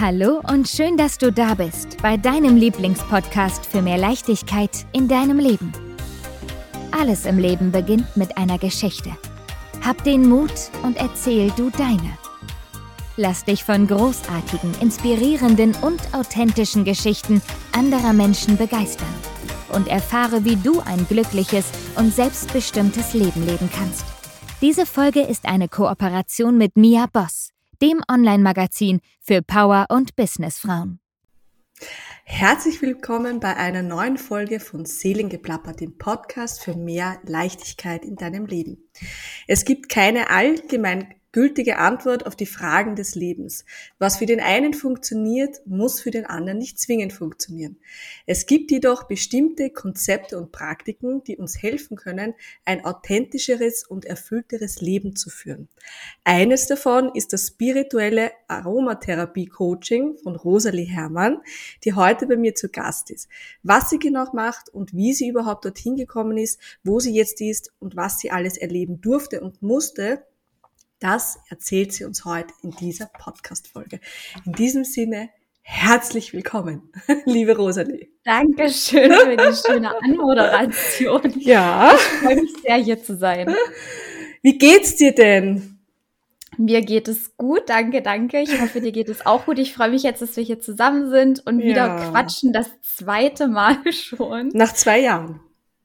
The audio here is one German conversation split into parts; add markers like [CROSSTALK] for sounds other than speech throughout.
Hallo und schön, dass du da bist bei deinem Lieblingspodcast für mehr Leichtigkeit in deinem Leben. Alles im Leben beginnt mit einer Geschichte. Hab den Mut und erzähl du deine. Lass dich von großartigen, inspirierenden und authentischen Geschichten anderer Menschen begeistern und erfahre, wie du ein glückliches und selbstbestimmtes Leben leben kannst. Diese Folge ist eine Kooperation mit Mia Boss dem Online-Magazin für Power- und Businessfrauen. Herzlich willkommen bei einer neuen Folge von Seelengeplapper, dem Podcast für mehr Leichtigkeit in deinem Leben. Es gibt keine allgemein gültige Antwort auf die Fragen des Lebens. Was für den einen funktioniert, muss für den anderen nicht zwingend funktionieren. Es gibt jedoch bestimmte Konzepte und Praktiken, die uns helfen können, ein authentischeres und erfüllteres Leben zu führen. Eines davon ist das spirituelle Aromatherapie-Coaching von Rosalie Herrmann, die heute bei mir zu Gast ist. Was sie genau macht und wie sie überhaupt dorthin gekommen ist, wo sie jetzt ist und was sie alles erleben durfte und musste, das erzählt sie uns heute in dieser Podcast-Folge. In diesem Sinne, herzlich willkommen, [LAUGHS] liebe Rosalie. Dankeschön für die schöne Anmoderation. [LAUGHS] Ja. Ich freue mich sehr, hier zu sein. Wie geht's dir denn? Mir geht es gut, danke, danke. Ich hoffe, dir geht es auch gut. Ich freue mich jetzt, dass wir hier zusammen sind und wieder ja. quatschen, das zweite Mal [LAUGHS] schon. Nach zwei Jahren.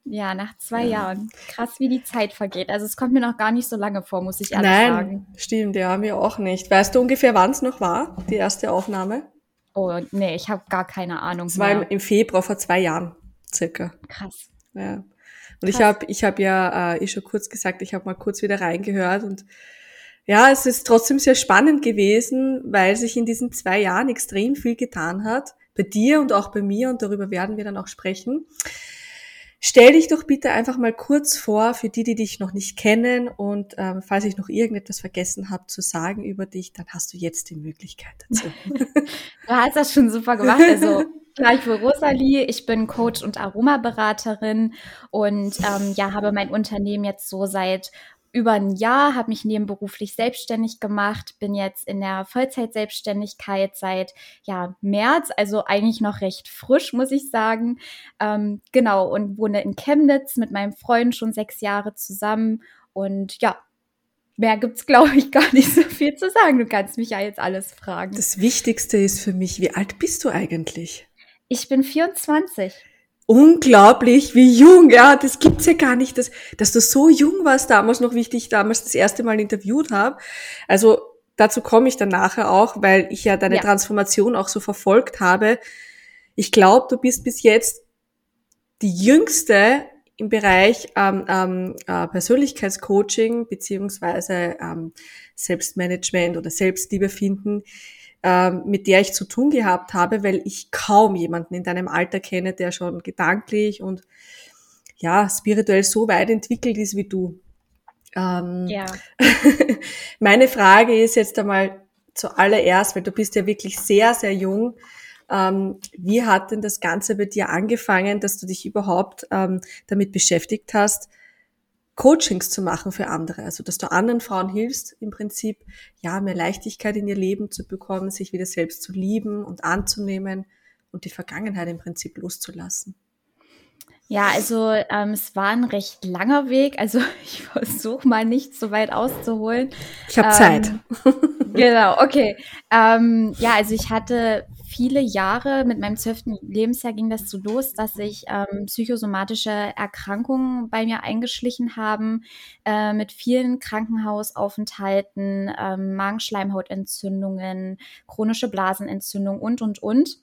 Ja, nach zwei ja. Jahren. Krass, wie die Zeit vergeht. Also es kommt mir noch gar nicht so lange vor, muss ich ehrlich Nein, sagen. Stimmt, ja, mir auch nicht. Weißt du ungefähr, wann es noch war, die erste Aufnahme? Oh, nee, ich habe gar keine Ahnung. Es war im, im, Februar vor zwei Jahren, circa. Krass. Ja. Und Krass. ich habe ich hab ja äh, ich schon kurz gesagt, ich habe mal kurz wieder reingehört und ja, es ist trotzdem sehr spannend gewesen, weil sich in diesen zwei Jahren extrem viel getan hat. Bei dir und auch bei mir und darüber werden wir dann auch sprechen. Stell dich doch bitte einfach mal kurz vor für die, die dich noch nicht kennen und ähm, falls ich noch irgendetwas vergessen habe zu sagen über dich, dann hast du jetzt die Möglichkeit dazu. [LAUGHS] du hast das schon super gemacht. Also klar, ich bin Rosalie, ich bin Coach und Aromaberaterin und ähm, ja, habe mein Unternehmen jetzt so seit über ein Jahr, habe mich nebenberuflich selbstständig gemacht, bin jetzt in der Vollzeitselbstständigkeit seit ja, März, also eigentlich noch recht frisch, muss ich sagen. Ähm, genau, und wohne in Chemnitz mit meinem Freund schon sechs Jahre zusammen. Und ja, mehr gibt's [LAUGHS] glaube ich, gar nicht so viel zu sagen. Du kannst mich ja jetzt alles fragen. Das Wichtigste ist für mich, wie alt bist du eigentlich? Ich bin 24 unglaublich, wie jung, ja, das gibt's ja gar nicht, dass, dass du so jung warst damals noch, wie ich dich damals das erste Mal interviewt habe. Also dazu komme ich dann nachher auch, weil ich ja deine ja. Transformation auch so verfolgt habe. Ich glaube, du bist bis jetzt die jüngste im Bereich ähm, ähm, äh, Persönlichkeitscoaching beziehungsweise ähm, Selbstmanagement oder Selbstliebe finden, mit der ich zu tun gehabt habe, weil ich kaum jemanden in deinem Alter kenne, der schon gedanklich und ja, spirituell so weit entwickelt ist wie du. Ähm, ja. [LAUGHS] meine Frage ist jetzt einmal zuallererst, weil du bist ja wirklich sehr, sehr jung. Ähm, wie hat denn das Ganze bei dir angefangen, dass du dich überhaupt ähm, damit beschäftigt hast, Coachings zu machen für andere, also dass du anderen Frauen hilfst, im Prinzip ja mehr Leichtigkeit in ihr Leben zu bekommen, sich wieder selbst zu lieben und anzunehmen und die Vergangenheit im Prinzip loszulassen. Ja, also ähm, es war ein recht langer Weg. Also [LAUGHS] ich versuche mal nicht so weit auszuholen. Ich habe ähm, Zeit. genau, okay. Ähm, ja, also ich hatte viele Jahre, mit meinem zwölften Lebensjahr ging das so los, dass sich ähm, psychosomatische Erkrankungen bei mir eingeschlichen haben, äh, mit vielen Krankenhausaufenthalten, ähm, Magenschleimhautentzündungen, chronische Blasenentzündung und, und, und.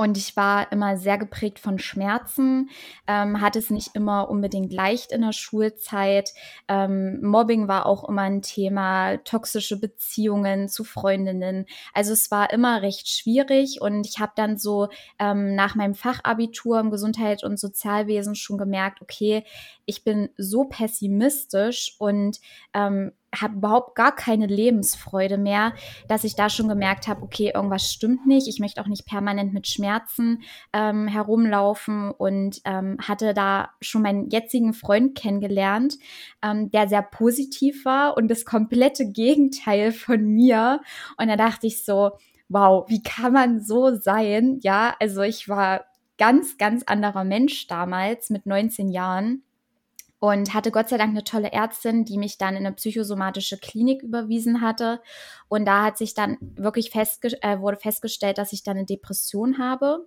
Und ich war immer sehr geprägt von Schmerzen, ähm, hatte es nicht immer unbedingt leicht in der Schulzeit. Ähm, Mobbing war auch immer ein Thema, toxische Beziehungen zu Freundinnen. Also es war immer recht schwierig und ich habe dann so ähm, nach meinem Fachabitur im Gesundheit und Sozialwesen schon gemerkt, okay, ich bin so pessimistisch und ähm, habe überhaupt gar keine Lebensfreude mehr, dass ich da schon gemerkt habe, okay, irgendwas stimmt nicht. Ich möchte auch nicht permanent mit Schmerzen ähm, herumlaufen und ähm, hatte da schon meinen jetzigen Freund kennengelernt, ähm, der sehr positiv war und das komplette [LAUGHS] Gegenteil von mir. Und da dachte ich so, wow, wie kann man so sein? Ja, also ich war ganz, ganz anderer Mensch damals mit 19 Jahren und hatte Gott sei Dank eine tolle Ärztin, die mich dann in eine psychosomatische Klinik überwiesen hatte. Und da hat sich dann wirklich festge äh, wurde festgestellt, dass ich dann eine Depression habe.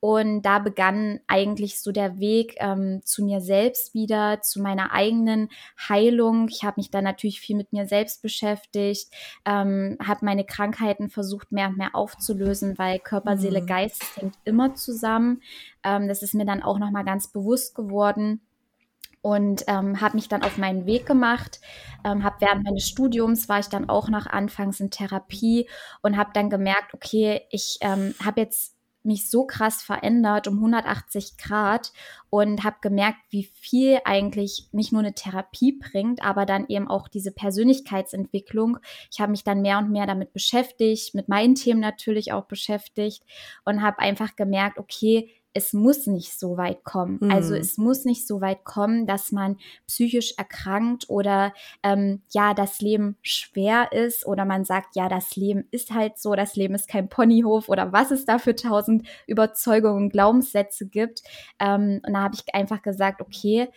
Und da begann eigentlich so der Weg ähm, zu mir selbst wieder, zu meiner eigenen Heilung. Ich habe mich dann natürlich viel mit mir selbst beschäftigt, ähm, habe meine Krankheiten versucht mehr und mehr aufzulösen, weil Körper, Seele, mhm. Geist hängt immer zusammen. Ähm, das ist mir dann auch nochmal ganz bewusst geworden und ähm, habe mich dann auf meinen Weg gemacht. Ähm, habe während meines Studiums war ich dann auch noch anfangs in Therapie und habe dann gemerkt, okay, ich ähm, habe jetzt mich so krass verändert um 180 Grad und habe gemerkt, wie viel eigentlich nicht nur eine Therapie bringt, aber dann eben auch diese Persönlichkeitsentwicklung. Ich habe mich dann mehr und mehr damit beschäftigt, mit meinen Themen natürlich auch beschäftigt und habe einfach gemerkt, okay, es muss nicht so weit kommen. Mhm. Also es muss nicht so weit kommen, dass man psychisch erkrankt oder ähm, ja, das Leben schwer ist oder man sagt, ja, das Leben ist halt so, das Leben ist kein Ponyhof oder was es da für tausend Überzeugungen, Glaubenssätze gibt. Ähm, und da habe ich einfach gesagt, okay,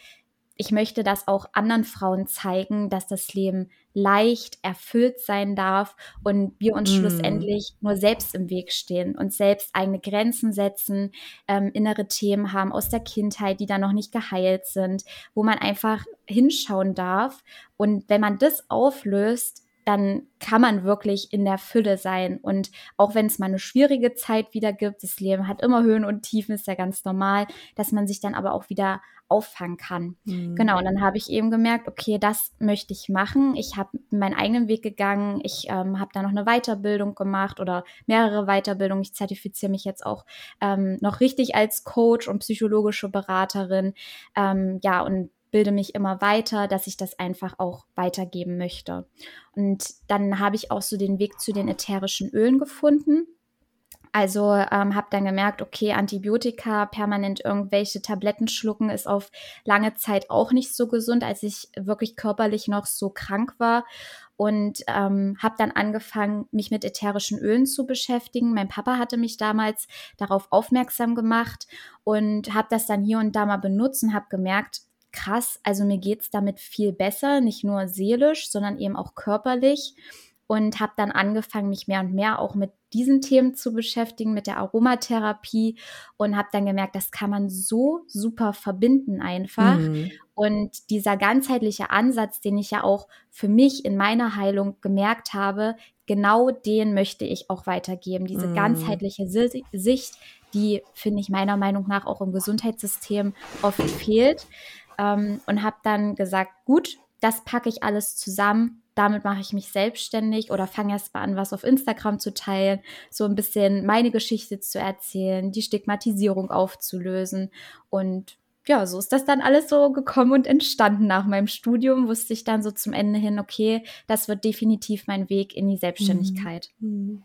ich möchte das auch anderen Frauen zeigen, dass das Leben leicht erfüllt sein darf und wir uns mm. schlussendlich nur selbst im Weg stehen und selbst eigene Grenzen setzen, ähm, innere Themen haben aus der Kindheit, die dann noch nicht geheilt sind, wo man einfach hinschauen darf. Und wenn man das auflöst, dann kann man wirklich in der Fülle sein. Und auch wenn es mal eine schwierige Zeit wieder gibt, das Leben hat immer Höhen und Tiefen, ist ja ganz normal, dass man sich dann aber auch wieder auffangen kann. Mhm. Genau, und dann habe ich eben gemerkt, okay, das möchte ich machen. Ich habe meinen eigenen Weg gegangen. Ich ähm, habe da noch eine Weiterbildung gemacht oder mehrere Weiterbildungen. Ich zertifiziere mich jetzt auch ähm, noch richtig als Coach und psychologische Beraterin. Ähm, ja, und bilde mich immer weiter, dass ich das einfach auch weitergeben möchte. Und dann habe ich auch so den Weg zu den ätherischen Ölen gefunden. Also ähm, habe dann gemerkt, okay, Antibiotika, permanent irgendwelche Tabletten schlucken, ist auf lange Zeit auch nicht so gesund, als ich wirklich körperlich noch so krank war. Und ähm, habe dann angefangen, mich mit ätherischen Ölen zu beschäftigen. Mein Papa hatte mich damals darauf aufmerksam gemacht und habe das dann hier und da mal benutzt und habe gemerkt, krass, also mir geht es damit viel besser, nicht nur seelisch, sondern eben auch körperlich. Und habe dann angefangen, mich mehr und mehr auch mit diesen Themen zu beschäftigen, mit der Aromatherapie und habe dann gemerkt, das kann man so super verbinden einfach. Mhm. Und dieser ganzheitliche Ansatz, den ich ja auch für mich in meiner Heilung gemerkt habe, genau den möchte ich auch weitergeben. Diese mhm. ganzheitliche Sicht, die, finde ich meiner Meinung nach auch im Gesundheitssystem oft fehlt ähm, und habe dann gesagt, gut, das packe ich alles zusammen. Damit mache ich mich selbstständig oder fange erst mal an, was auf Instagram zu teilen, so ein bisschen meine Geschichte zu erzählen, die Stigmatisierung aufzulösen. Und ja, so ist das dann alles so gekommen und entstanden. Nach meinem Studium wusste ich dann so zum Ende hin, okay, das wird definitiv mein Weg in die Selbstständigkeit. Mhm.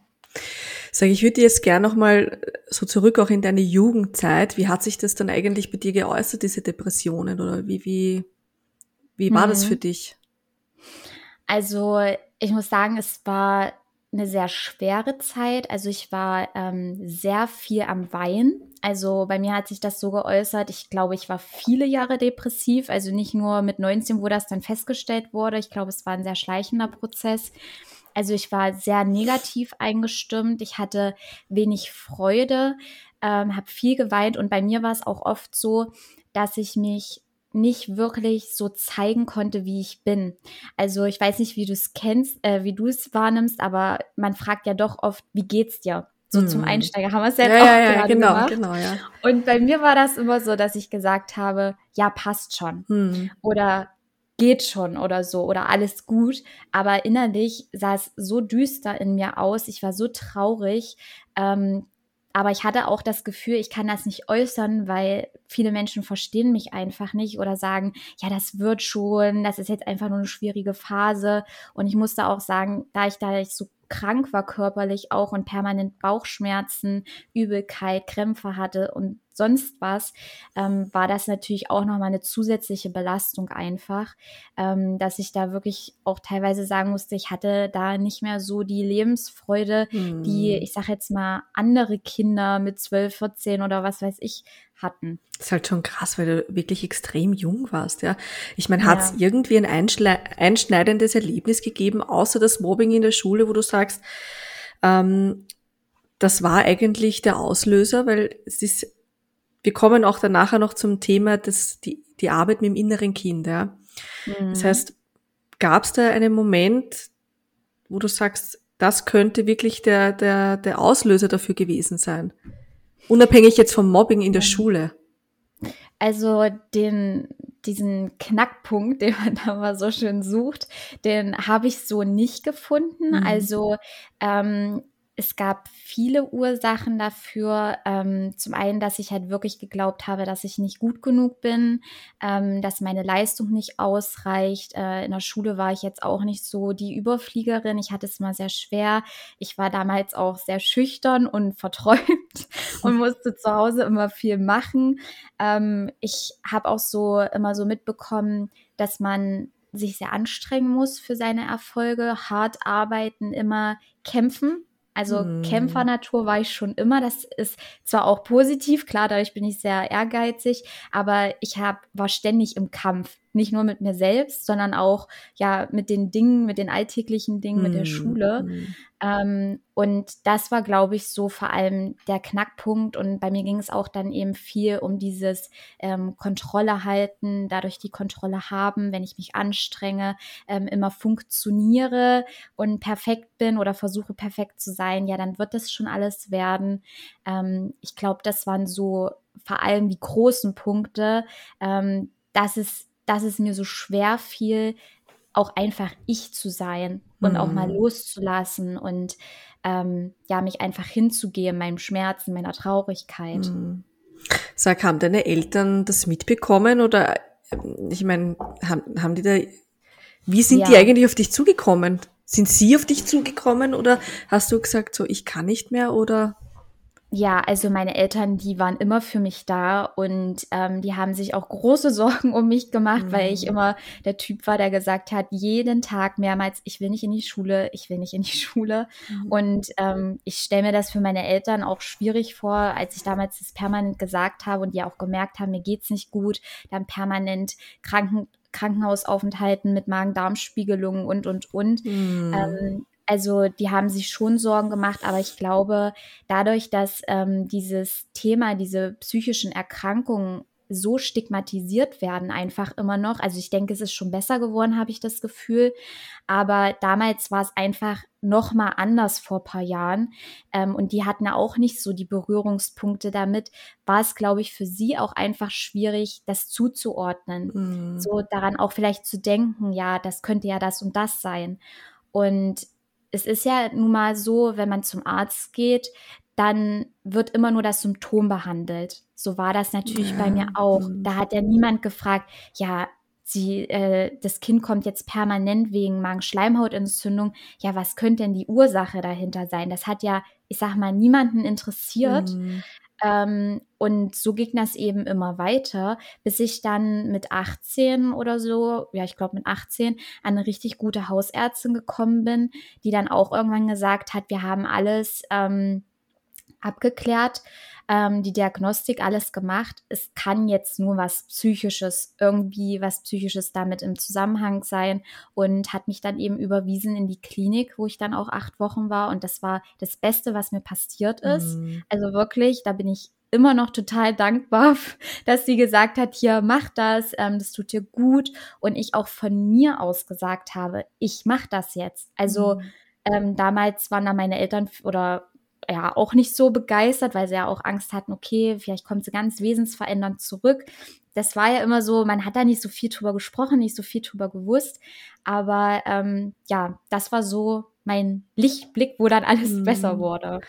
Sag, ich würde jetzt gerne nochmal so zurück auch in deine Jugendzeit. Wie hat sich das dann eigentlich bei dir geäußert, diese Depressionen? Oder wie, wie, wie war mhm. das für dich? Also, ich muss sagen, es war eine sehr schwere Zeit. Also ich war ähm, sehr viel am Weinen. Also bei mir hat sich das so geäußert. Ich glaube, ich war viele Jahre depressiv. Also nicht nur mit 19, wo das dann festgestellt wurde. Ich glaube, es war ein sehr schleichender Prozess. Also ich war sehr negativ eingestimmt. Ich hatte wenig Freude, ähm, habe viel geweint und bei mir war es auch oft so, dass ich mich nicht wirklich so zeigen konnte, wie ich bin. Also ich weiß nicht, wie du es kennst, äh, wie du es wahrnimmst, aber man fragt ja doch oft, wie geht's dir? So hm. zum Einsteiger haben wir es ja, ja auch ja, ja, genau, gemacht. genau, ja. Und bei mir war das immer so, dass ich gesagt habe, ja, passt schon. Hm. Oder geht schon oder so oder alles gut. Aber innerlich sah es so düster in mir aus. Ich war so traurig. Ähm, aber ich hatte auch das Gefühl, ich kann das nicht äußern, weil viele Menschen verstehen mich einfach nicht oder sagen, ja, das wird schon, das ist jetzt einfach nur eine schwierige Phase. Und ich musste auch sagen, da ich da so krank war körperlich auch und permanent Bauchschmerzen, Übelkeit, Krämpfe hatte und sonst was, ähm, war das natürlich auch nochmal eine zusätzliche Belastung einfach, ähm, dass ich da wirklich auch teilweise sagen musste, ich hatte da nicht mehr so die Lebensfreude, hm. die, ich sag jetzt mal, andere Kinder mit 12, 14 oder was weiß ich hatten. Das ist halt schon krass, weil du wirklich extrem jung warst, ja. Ich meine, hat es ja. irgendwie ein einschneidendes Erlebnis gegeben, außer das Mobbing in der Schule, wo du sagst, ähm, das war eigentlich der Auslöser, weil es ist, wir kommen auch dann nachher noch zum Thema, dass die, die Arbeit mit dem inneren Kind, ja. Mhm. Das heißt, gab es da einen Moment, wo du sagst, das könnte wirklich der, der, der Auslöser dafür gewesen sein? Unabhängig jetzt vom Mobbing in der Schule. Also den, diesen Knackpunkt, [LAUGHS] den man da mal so schön sucht, den habe ich so nicht gefunden. Mhm. Also ähm, es gab viele Ursachen dafür. Ähm, zum einen, dass ich halt wirklich geglaubt habe, dass ich nicht gut genug bin, ähm, dass meine Leistung nicht ausreicht. Äh, in der Schule war ich jetzt auch nicht so die Überfliegerin. Ich hatte es mal sehr schwer. Ich war damals auch sehr schüchtern und verträumt [LAUGHS] und musste zu Hause immer viel machen. Ähm, ich habe auch so immer so mitbekommen, dass man sich sehr anstrengen muss für seine Erfolge, hart arbeiten, immer kämpfen also hm. Kämpfernatur war ich schon immer. Das ist zwar auch positiv, klar, dadurch bin ich sehr ehrgeizig, aber ich hab, war ständig im Kampf nicht nur mit mir selbst, sondern auch ja mit den Dingen, mit den alltäglichen Dingen, mit der hm, Schule. Mm. Ähm, und das war, glaube ich, so vor allem der Knackpunkt. Und bei mir ging es auch dann eben viel um dieses ähm, Kontrolle halten, dadurch die Kontrolle haben, wenn ich mich anstrenge, ähm, immer funktioniere und perfekt bin oder versuche perfekt zu sein, ja, dann wird das schon alles werden. Ähm, ich glaube, das waren so vor allem die großen Punkte, ähm, dass es dass es mir so schwer fiel, auch einfach ich zu sein und mhm. auch mal mhm. loszulassen und ähm, ja, mich einfach hinzugeben, meinem Schmerzen, meiner Traurigkeit. Mhm. Sag, haben deine Eltern das mitbekommen oder ähm, ich meine, haben, haben die da, wie sind ja. die eigentlich auf dich zugekommen? Sind sie auf dich zugekommen oder hast du gesagt, so ich kann nicht mehr oder? Ja, also meine Eltern, die waren immer für mich da und ähm, die haben sich auch große [LAUGHS] Sorgen um mich gemacht, mhm. weil ich mhm. immer der Typ war, der gesagt hat, jeden Tag mehrmals, ich will nicht in die Schule, ich will nicht in die [LAUGHS] Schule. Mhm. Und ähm, ich stelle mir das für meine Eltern auch schwierig vor, als ich damals das permanent gesagt habe und die auch gemerkt haben, mir geht's nicht gut, dann permanent Kranken Krankenhausaufenthalten mit Magen-Darm-Spiegelungen und, und, und. Mhm. Ähm, also die haben sich schon Sorgen gemacht, aber ich glaube, dadurch, dass ähm, dieses Thema, diese psychischen Erkrankungen so stigmatisiert werden einfach immer noch. Also ich denke, es ist schon besser geworden, habe ich das Gefühl. Aber damals war es einfach noch mal anders vor paar Jahren. Ähm, und die hatten auch nicht so die Berührungspunkte damit. War es, glaube ich, für sie auch einfach schwierig, das zuzuordnen. Mhm. So daran auch vielleicht zu denken, ja, das könnte ja das und das sein. Und es ist ja nun mal so, wenn man zum Arzt geht, dann wird immer nur das Symptom behandelt. So war das natürlich ja. bei mir auch. Da hat ja niemand gefragt, ja, sie, äh, das Kind kommt jetzt permanent wegen Magenschleimhautentzündung. Ja, was könnte denn die Ursache dahinter sein? Das hat ja, ich sag mal, niemanden interessiert. Mhm. Ähm, und so ging das eben immer weiter, bis ich dann mit 18 oder so, ja, ich glaube mit 18, an eine richtig gute Hausärztin gekommen bin, die dann auch irgendwann gesagt hat, wir haben alles ähm, abgeklärt, ähm, die Diagnostik, alles gemacht. Es kann jetzt nur was Psychisches, irgendwie was Psychisches damit im Zusammenhang sein und hat mich dann eben überwiesen in die Klinik, wo ich dann auch acht Wochen war. Und das war das Beste, was mir passiert ist. Mhm. Also wirklich, da bin ich immer noch total dankbar, [LAUGHS] dass sie gesagt hat, hier mach das, ähm, das tut dir gut und ich auch von mir aus gesagt habe, ich mach das jetzt. Also mhm. ähm, damals waren da meine Eltern oder ja auch nicht so begeistert, weil sie ja auch Angst hatten, okay, vielleicht kommt sie ganz wesensverändernd zurück. Das war ja immer so, man hat da nicht so viel drüber gesprochen, nicht so viel drüber gewusst. Aber ähm, ja, das war so mein Lichtblick, wo dann alles hm. besser wurde.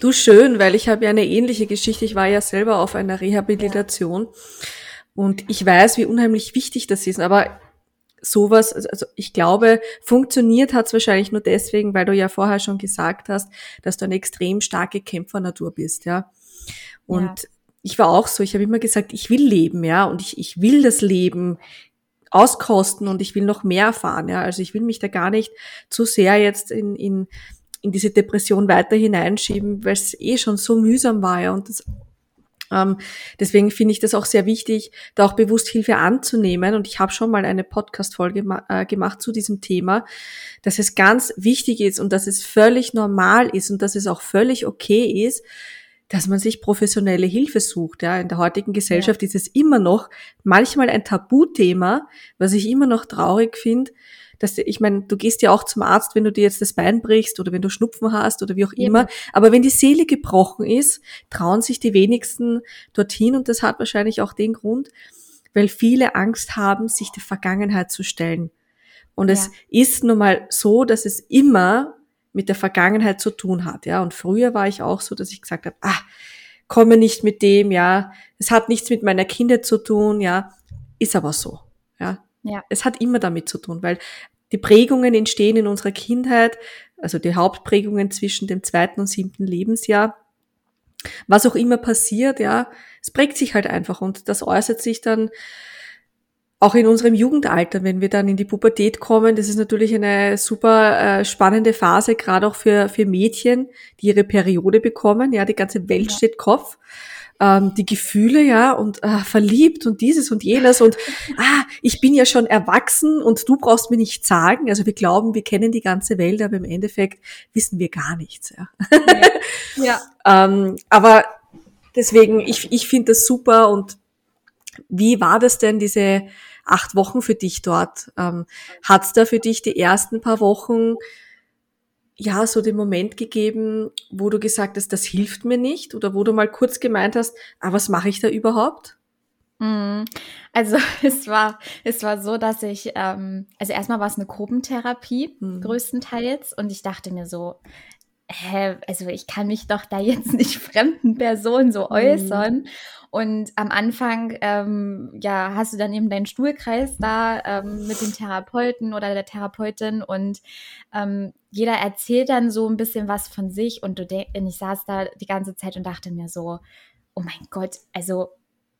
Du schön, weil ich habe ja eine ähnliche Geschichte. Ich war ja selber auf einer Rehabilitation ja. und ich weiß, wie unheimlich wichtig das ist. Aber sowas, also, also ich glaube, funktioniert hat es wahrscheinlich nur deswegen, weil du ja vorher schon gesagt hast, dass du eine extrem starke Kämpfernatur bist, ja. Und ja. ich war auch so, ich habe immer gesagt, ich will leben, ja, und ich, ich will das Leben auskosten und ich will noch mehr erfahren, ja. Also ich will mich da gar nicht zu sehr jetzt in, in, in diese Depression weiter hineinschieben, weil es eh schon so mühsam war, ja. Und das deswegen finde ich das auch sehr wichtig, da auch bewusst Hilfe anzunehmen. Und ich habe schon mal eine Podcast-Folge äh, gemacht zu diesem Thema, dass es ganz wichtig ist und dass es völlig normal ist und dass es auch völlig okay ist, dass man sich professionelle Hilfe sucht. Ja, in der heutigen Gesellschaft ja. ist es immer noch manchmal ein Tabuthema, was ich immer noch traurig finde, dass ich meine, du gehst ja auch zum Arzt, wenn du dir jetzt das Bein brichst oder wenn du Schnupfen hast oder wie auch immer. Aber wenn die Seele gebrochen ist, trauen sich die wenigsten dorthin und das hat wahrscheinlich auch den Grund, weil viele Angst haben, sich der Vergangenheit zu stellen. Und ja. es ist nun mal so, dass es immer mit der Vergangenheit zu tun hat, ja. Und früher war ich auch so, dass ich gesagt habe, ah, komme nicht mit dem, ja. Es hat nichts mit meiner Kindheit zu tun, ja. Ist aber so, ja. Es hat immer damit zu tun, weil die Prägungen entstehen in unserer Kindheit, also die Hauptprägungen zwischen dem zweiten und siebten Lebensjahr. Was auch immer passiert, ja, es prägt sich halt einfach und das äußert sich dann auch in unserem Jugendalter, wenn wir dann in die Pubertät kommen. Das ist natürlich eine super äh, spannende Phase, gerade auch für, für Mädchen, die ihre Periode bekommen. Ja, die ganze Welt ja. steht Kopf ähm, die Gefühle, ja, und äh, verliebt und dieses und jenes und ah, ich bin ja schon erwachsen und du brauchst mir nicht sagen. Also wir glauben, wir kennen die ganze Welt, aber im Endeffekt wissen wir gar nichts, ja. ja. [LAUGHS] ähm, aber deswegen, ich, ich finde das super und wie war das denn, diese acht Wochen für dich dort? Ähm, Hat es da für dich die ersten paar Wochen ja, so den Moment gegeben, wo du gesagt hast, das hilft mir nicht? Oder wo du mal kurz gemeint hast, ah, was mache ich da überhaupt? Mhm. Also [LAUGHS] es war, es war so, dass ich, ähm, also erstmal war es eine Gruppentherapie mhm. größtenteils und ich dachte mir so, hä, also ich kann mich doch da jetzt [LAUGHS] nicht fremden Personen so mhm. äußern. Mhm. Und am Anfang, ähm, ja, hast du dann eben deinen Stuhlkreis da ähm, mit dem Therapeuten oder der Therapeutin und ähm, jeder erzählt dann so ein bisschen was von sich und du und ich saß da die ganze Zeit und dachte mir so, oh mein Gott, also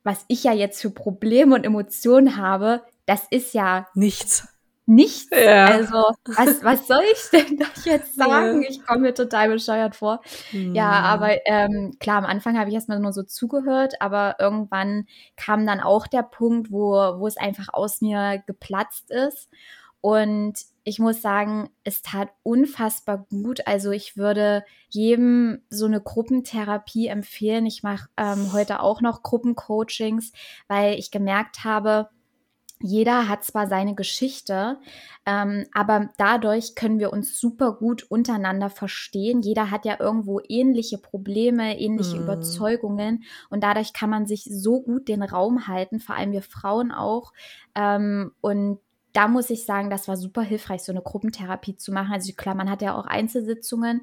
was ich ja jetzt für Probleme und Emotionen habe, das ist ja nichts nichts. Ja. Also, was, was soll ich denn da [LAUGHS] jetzt sagen? Ja. Ich komme mir total bescheuert vor. Mhm. Ja, aber ähm, klar, am Anfang habe ich erstmal nur so zugehört, aber irgendwann kam dann auch der Punkt, wo, wo es einfach aus mir geplatzt ist. Und ich muss sagen, es tat unfassbar gut. Also ich würde jedem so eine Gruppentherapie empfehlen. Ich mache ähm, heute auch noch Gruppencoachings, weil ich gemerkt habe, jeder hat zwar seine Geschichte, ähm, aber dadurch können wir uns super gut untereinander verstehen. Jeder hat ja irgendwo ähnliche Probleme, ähnliche mhm. Überzeugungen und dadurch kann man sich so gut den Raum halten, vor allem wir Frauen auch. Ähm, und da muss ich sagen, das war super hilfreich, so eine Gruppentherapie zu machen. Also klar, man hat ja auch Einzelsitzungen,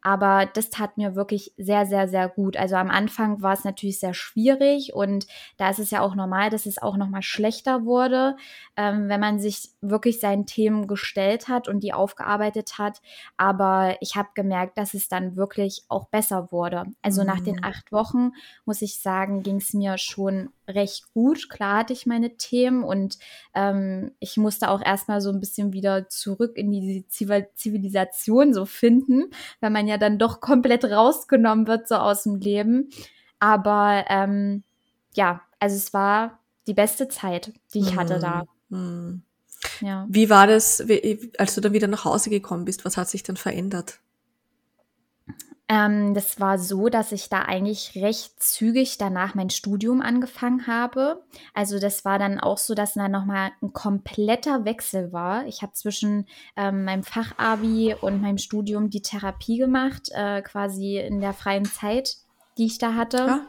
aber das tat mir wirklich sehr, sehr, sehr gut. Also am Anfang war es natürlich sehr schwierig und da ist es ja auch normal, dass es auch nochmal schlechter wurde, ähm, wenn man sich wirklich seinen Themen gestellt hat und die aufgearbeitet hat. Aber ich habe gemerkt, dass es dann wirklich auch besser wurde. Also mhm. nach den mhm. acht Wochen, muss ich sagen, ging es mir schon recht gut. Klar hatte ich meine Themen und ähm, ich musste auch erstmal so ein bisschen wieder zurück in die Zivilisation so finden, weil man ja dann doch komplett rausgenommen wird so aus dem Leben. Aber ähm, ja, also es war die beste Zeit, die ich hatte da. Mhm. Ja. Wie war das, als du dann wieder nach Hause gekommen bist? Was hat sich dann verändert? Ähm, das war so, dass ich da eigentlich recht zügig danach mein Studium angefangen habe. Also das war dann auch so, dass da nochmal ein kompletter Wechsel war. Ich habe zwischen ähm, meinem Fachabi und meinem Studium die Therapie gemacht, äh, quasi in der freien Zeit, die ich da hatte. Ja.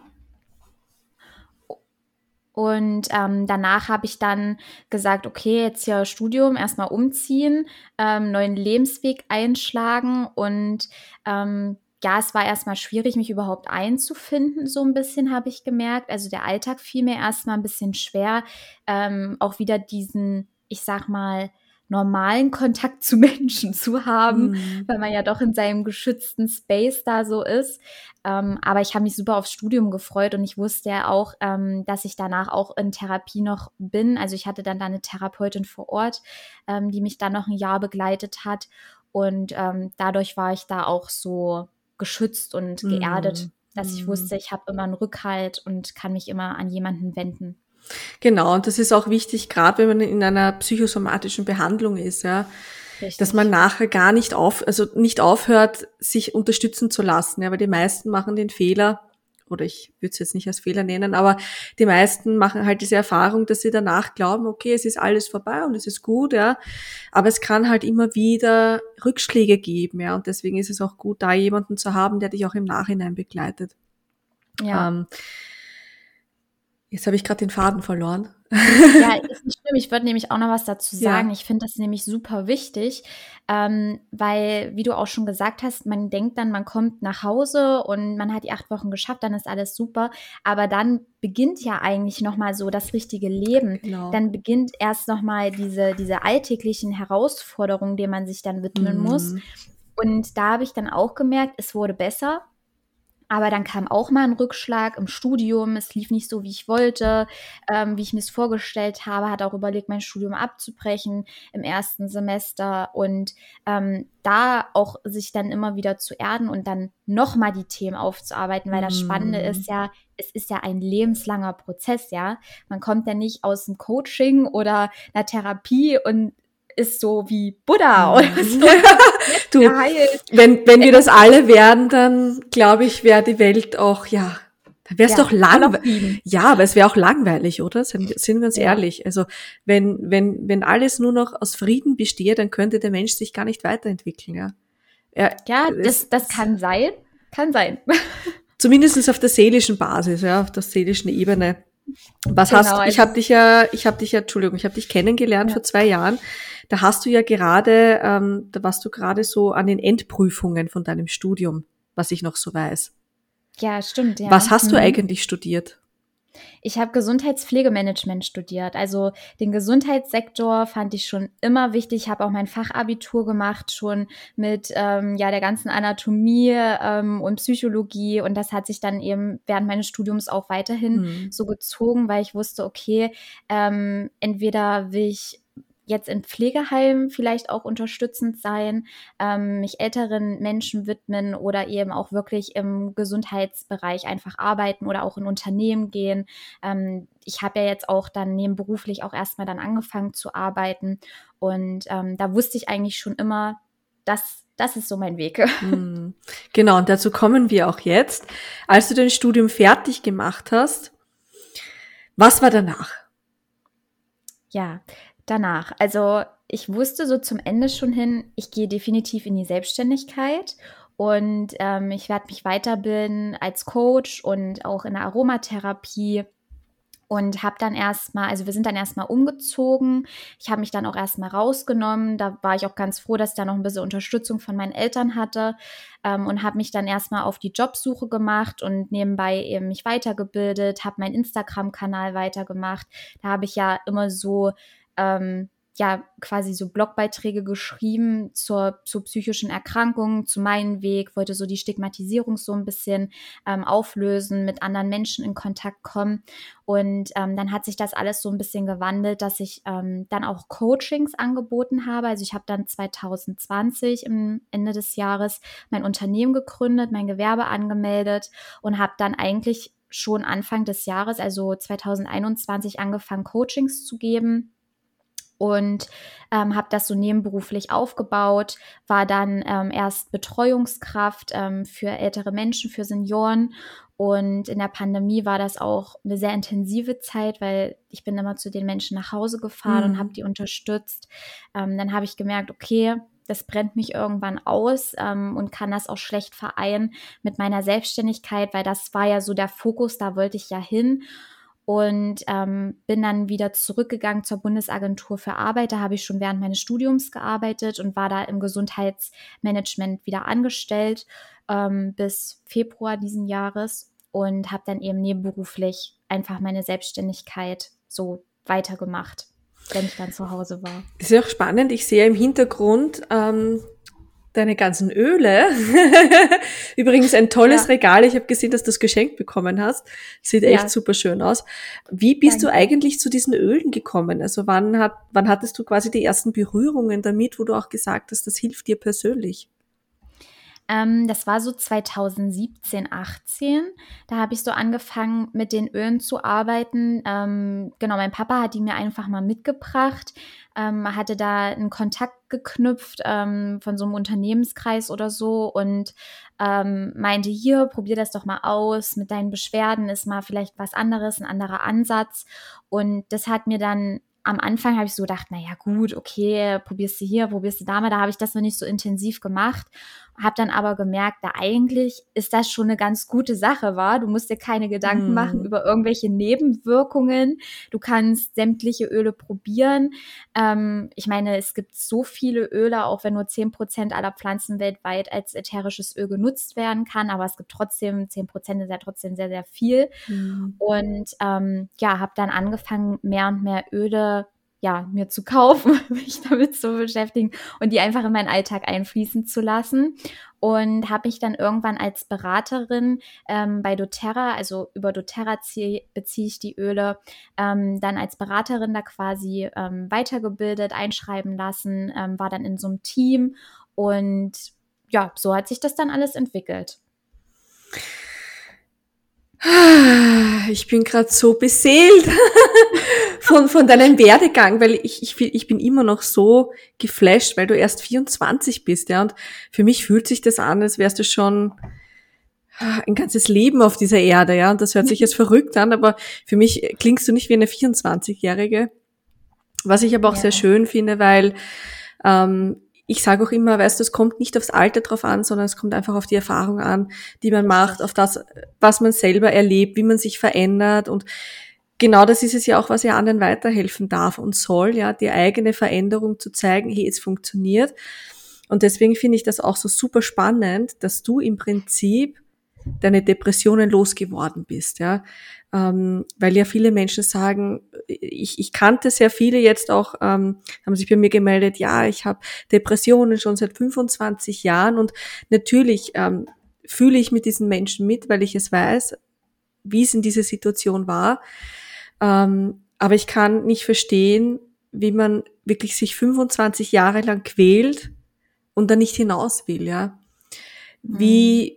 Und ähm, danach habe ich dann gesagt, okay, jetzt hier Studium, erstmal umziehen, ähm, neuen Lebensweg einschlagen und ähm, ja, es war erstmal schwierig, mich überhaupt einzufinden, so ein bisschen habe ich gemerkt. Also der Alltag fiel mir erstmal ein bisschen schwer, ähm, auch wieder diesen ich sag mal, normalen Kontakt [LAUGHS] zu Menschen zu haben, mhm. weil man ja doch in seinem geschützten Space da so ist. Ähm, aber ich habe mich super aufs Studium gefreut und ich wusste ja auch, ähm, dass ich danach auch in Therapie noch bin. Also ich hatte dann da eine Therapeutin vor Ort, ähm, die mich dann noch ein Jahr begleitet hat. Und ähm, dadurch war ich da auch so geschützt und geerdet, mhm. dass ich wusste, ich habe immer einen Rückhalt und kann mich immer an jemanden wenden. Genau, und das ist auch wichtig, gerade wenn man in einer psychosomatischen Behandlung ist, ja. Richtig. Dass man nachher gar nicht auf, also nicht aufhört, sich unterstützen zu lassen, ja, weil die meisten machen den Fehler, oder ich würde es jetzt nicht als Fehler nennen, aber die meisten machen halt diese Erfahrung, dass sie danach glauben, okay, es ist alles vorbei und es ist gut, ja. Aber es kann halt immer wieder Rückschläge geben, ja. Und deswegen ist es auch gut, da jemanden zu haben, der dich auch im Nachhinein begleitet. Ja. Ähm, Jetzt habe ich gerade den Faden verloren. Ja, ist nicht schlimm. Ich würde nämlich auch noch was dazu sagen. Ja. Ich finde das nämlich super wichtig, ähm, weil, wie du auch schon gesagt hast, man denkt dann, man kommt nach Hause und man hat die acht Wochen geschafft, dann ist alles super. Aber dann beginnt ja eigentlich nochmal so das richtige Leben. Genau. Dann beginnt erst nochmal diese, diese alltäglichen Herausforderungen, denen man sich dann widmen mhm. muss. Und da habe ich dann auch gemerkt, es wurde besser. Aber dann kam auch mal ein Rückschlag im Studium. Es lief nicht so, wie ich wollte, ähm, wie ich mir es vorgestellt habe. Hat auch überlegt, mein Studium abzubrechen im ersten Semester und ähm, da auch sich dann immer wieder zu erden und dann nochmal die Themen aufzuarbeiten, weil das Spannende mm. ist ja, es ist ja ein lebenslanger Prozess, ja. Man kommt ja nicht aus dem Coaching oder einer Therapie und ist so wie Buddha mhm. oder so. [LAUGHS] du, wenn, wenn wir das alle werden, dann glaube ich, wäre die Welt auch, ja, dann wäre es ja, doch langweilig. Ja, aber es wäre auch langweilig, oder? Sind, sind wir uns ja. ehrlich. Also wenn, wenn, wenn alles nur noch aus Frieden bestehe, dann könnte der Mensch sich gar nicht weiterentwickeln, ja. Ja, ja das, das kann sein. Kann sein. [LAUGHS] Zumindest auf der seelischen Basis, ja, auf der seelischen Ebene. Was genau, hast ich habe dich ja, ich habe dich ja, Entschuldigung, ich habe dich kennengelernt ja. vor zwei Jahren. Da hast du ja gerade, ähm, da warst du gerade so an den Endprüfungen von deinem Studium, was ich noch so weiß. Ja, stimmt. Ja. Was hast mhm. du eigentlich studiert? Ich habe Gesundheitspflegemanagement studiert. Also den Gesundheitssektor fand ich schon immer wichtig. Ich habe auch mein Fachabitur gemacht, schon mit ähm, ja der ganzen Anatomie ähm, und Psychologie. Und das hat sich dann eben während meines Studiums auch weiterhin mhm. so gezogen, weil ich wusste, okay, ähm, entweder will ich jetzt in Pflegeheimen vielleicht auch unterstützend sein, ähm, mich älteren Menschen widmen oder eben auch wirklich im Gesundheitsbereich einfach arbeiten oder auch in Unternehmen gehen. Ähm, ich habe ja jetzt auch dann nebenberuflich auch erstmal dann angefangen zu arbeiten und ähm, da wusste ich eigentlich schon immer, dass das ist so mein Weg. [LAUGHS] Hm. Genau, und dazu kommen wir auch jetzt. Als du dein Studium fertig gemacht hast, was war danach? Ja, danach. Also ich wusste so zum Ende schon hin, ich gehe definitiv in die Selbstständigkeit und ähm, ich werde mich weiterbilden als Coach und auch in der Aromatherapie und habe dann erstmal, also wir sind dann erstmal umgezogen. Ich habe mich dann auch erstmal rausgenommen. Da war ich auch ganz froh, dass ich da noch ein bisschen Unterstützung von meinen Eltern hatte ähm, und habe mich dann erstmal auf die Jobsuche gemacht und nebenbei eben mich weitergebildet, habe meinen Instagram-Kanal weitergemacht. Da habe ich ja immer so ähm, ja quasi so Blogbeiträge geschrieben zur, zur psychischen Erkrankung, zu meinem Weg, wollte so die Stigmatisierung so ein bisschen ähm, auflösen, mit anderen Menschen in Kontakt kommen. Und ähm, dann hat sich das alles so ein bisschen gewandelt, dass ich ähm, dann auch Coachings angeboten habe. Also ich habe dann 2020 im Ende des Jahres mein Unternehmen gegründet, mein Gewerbe angemeldet und habe dann eigentlich schon Anfang des Jahres, also 2021, angefangen, Coachings zu geben und ähm, habe das so nebenberuflich aufgebaut, war dann ähm, erst Betreuungskraft ähm, für ältere Menschen, für Senioren und in der Pandemie war das auch eine sehr intensive Zeit, weil ich bin immer zu den Menschen nach Hause gefahren mhm. und habe die unterstützt. Ähm, dann habe ich gemerkt, okay, das brennt mich irgendwann aus ähm, und kann das auch schlecht vereinen mit meiner Selbstständigkeit, weil das war ja so der Fokus, da wollte ich ja hin und ähm, bin dann wieder zurückgegangen zur Bundesagentur für Arbeit. Da habe ich schon während meines Studiums gearbeitet und war da im Gesundheitsmanagement wieder angestellt ähm, bis Februar diesen Jahres und habe dann eben nebenberuflich einfach meine Selbstständigkeit so weitergemacht. wenn ich dann zu Hause war. Das ist auch spannend. Ich sehe im Hintergrund ähm, deine ganzen Öle. [LAUGHS] Übrigens ein tolles ja. Regal. Ich habe gesehen, dass du das geschenkt bekommen hast. Sieht echt ja. super schön aus. Wie bist Danke. du eigentlich zu diesen Ölen gekommen? Also wann hat, wann hattest du quasi die ersten Berührungen damit, wo du auch gesagt hast, das hilft dir persönlich? Ähm, das war so 2017, 18. Da habe ich so angefangen, mit den Ölen zu arbeiten. Ähm, genau, mein Papa hat die mir einfach mal mitgebracht. Ähm, hatte da einen Kontakt geknüpft ähm, von so einem Unternehmenskreis oder so und ähm, meinte, hier, probier das doch mal aus. Mit deinen Beschwerden ist mal vielleicht was anderes, ein anderer Ansatz. Und das hat mir dann am Anfang habe ich so gedacht, naja gut, okay, probierst du hier, probierst du da mal, da habe ich das noch nicht so intensiv gemacht habe dann aber gemerkt, da eigentlich ist das schon eine ganz gute Sache, war. Du musst dir keine Gedanken hm. machen über irgendwelche Nebenwirkungen. Du kannst sämtliche Öle probieren. Ähm, ich meine, es gibt so viele Öle, auch wenn nur zehn Prozent aller Pflanzen weltweit als ätherisches Öl genutzt werden kann, aber es gibt trotzdem, zehn Prozent ist ja trotzdem sehr, sehr viel. Hm. Und ähm, ja, habe dann angefangen, mehr und mehr Öle ja, mir zu kaufen, [LAUGHS] mich damit zu beschäftigen und die einfach in meinen Alltag einfließen zu lassen. Und habe mich dann irgendwann als Beraterin ähm, bei doTERRA, also über doTERRA beziehe ich die Öle, ähm, dann als Beraterin da quasi ähm, weitergebildet, einschreiben lassen, ähm, war dann in so einem Team und ja, so hat sich das dann alles entwickelt. Ich bin gerade so beseelt [LAUGHS] von, von deinem Werdegang, weil ich, ich, ich bin immer noch so geflasht, weil du erst 24 bist, ja. Und für mich fühlt sich das an, als wärst du schon ein ganzes Leben auf dieser Erde, ja. Und das hört sich jetzt [LAUGHS] verrückt an, aber für mich klingst du nicht wie eine 24-Jährige. Was ich aber auch ja. sehr schön finde, weil ähm, ich sage auch immer, weißt du, es kommt nicht aufs Alter drauf an, sondern es kommt einfach auf die Erfahrung an, die man macht, auf das, was man selber erlebt, wie man sich verändert und genau das ist es ja auch, was ja anderen weiterhelfen darf und soll, ja, die eigene Veränderung zu zeigen, hey, es funktioniert. Und deswegen finde ich das auch so super spannend, dass du im Prinzip deine Depressionen losgeworden bist, ja. Ähm, weil ja viele Menschen sagen, ich, ich kannte sehr viele jetzt auch, ähm, haben sich bei mir gemeldet, ja, ich habe Depressionen schon seit 25 Jahren und natürlich ähm, fühle ich mit diesen Menschen mit, weil ich es weiß, wie es in dieser Situation war. Ähm, aber ich kann nicht verstehen, wie man wirklich sich 25 Jahre lang quält und dann nicht hinaus will, ja. Wie, mhm.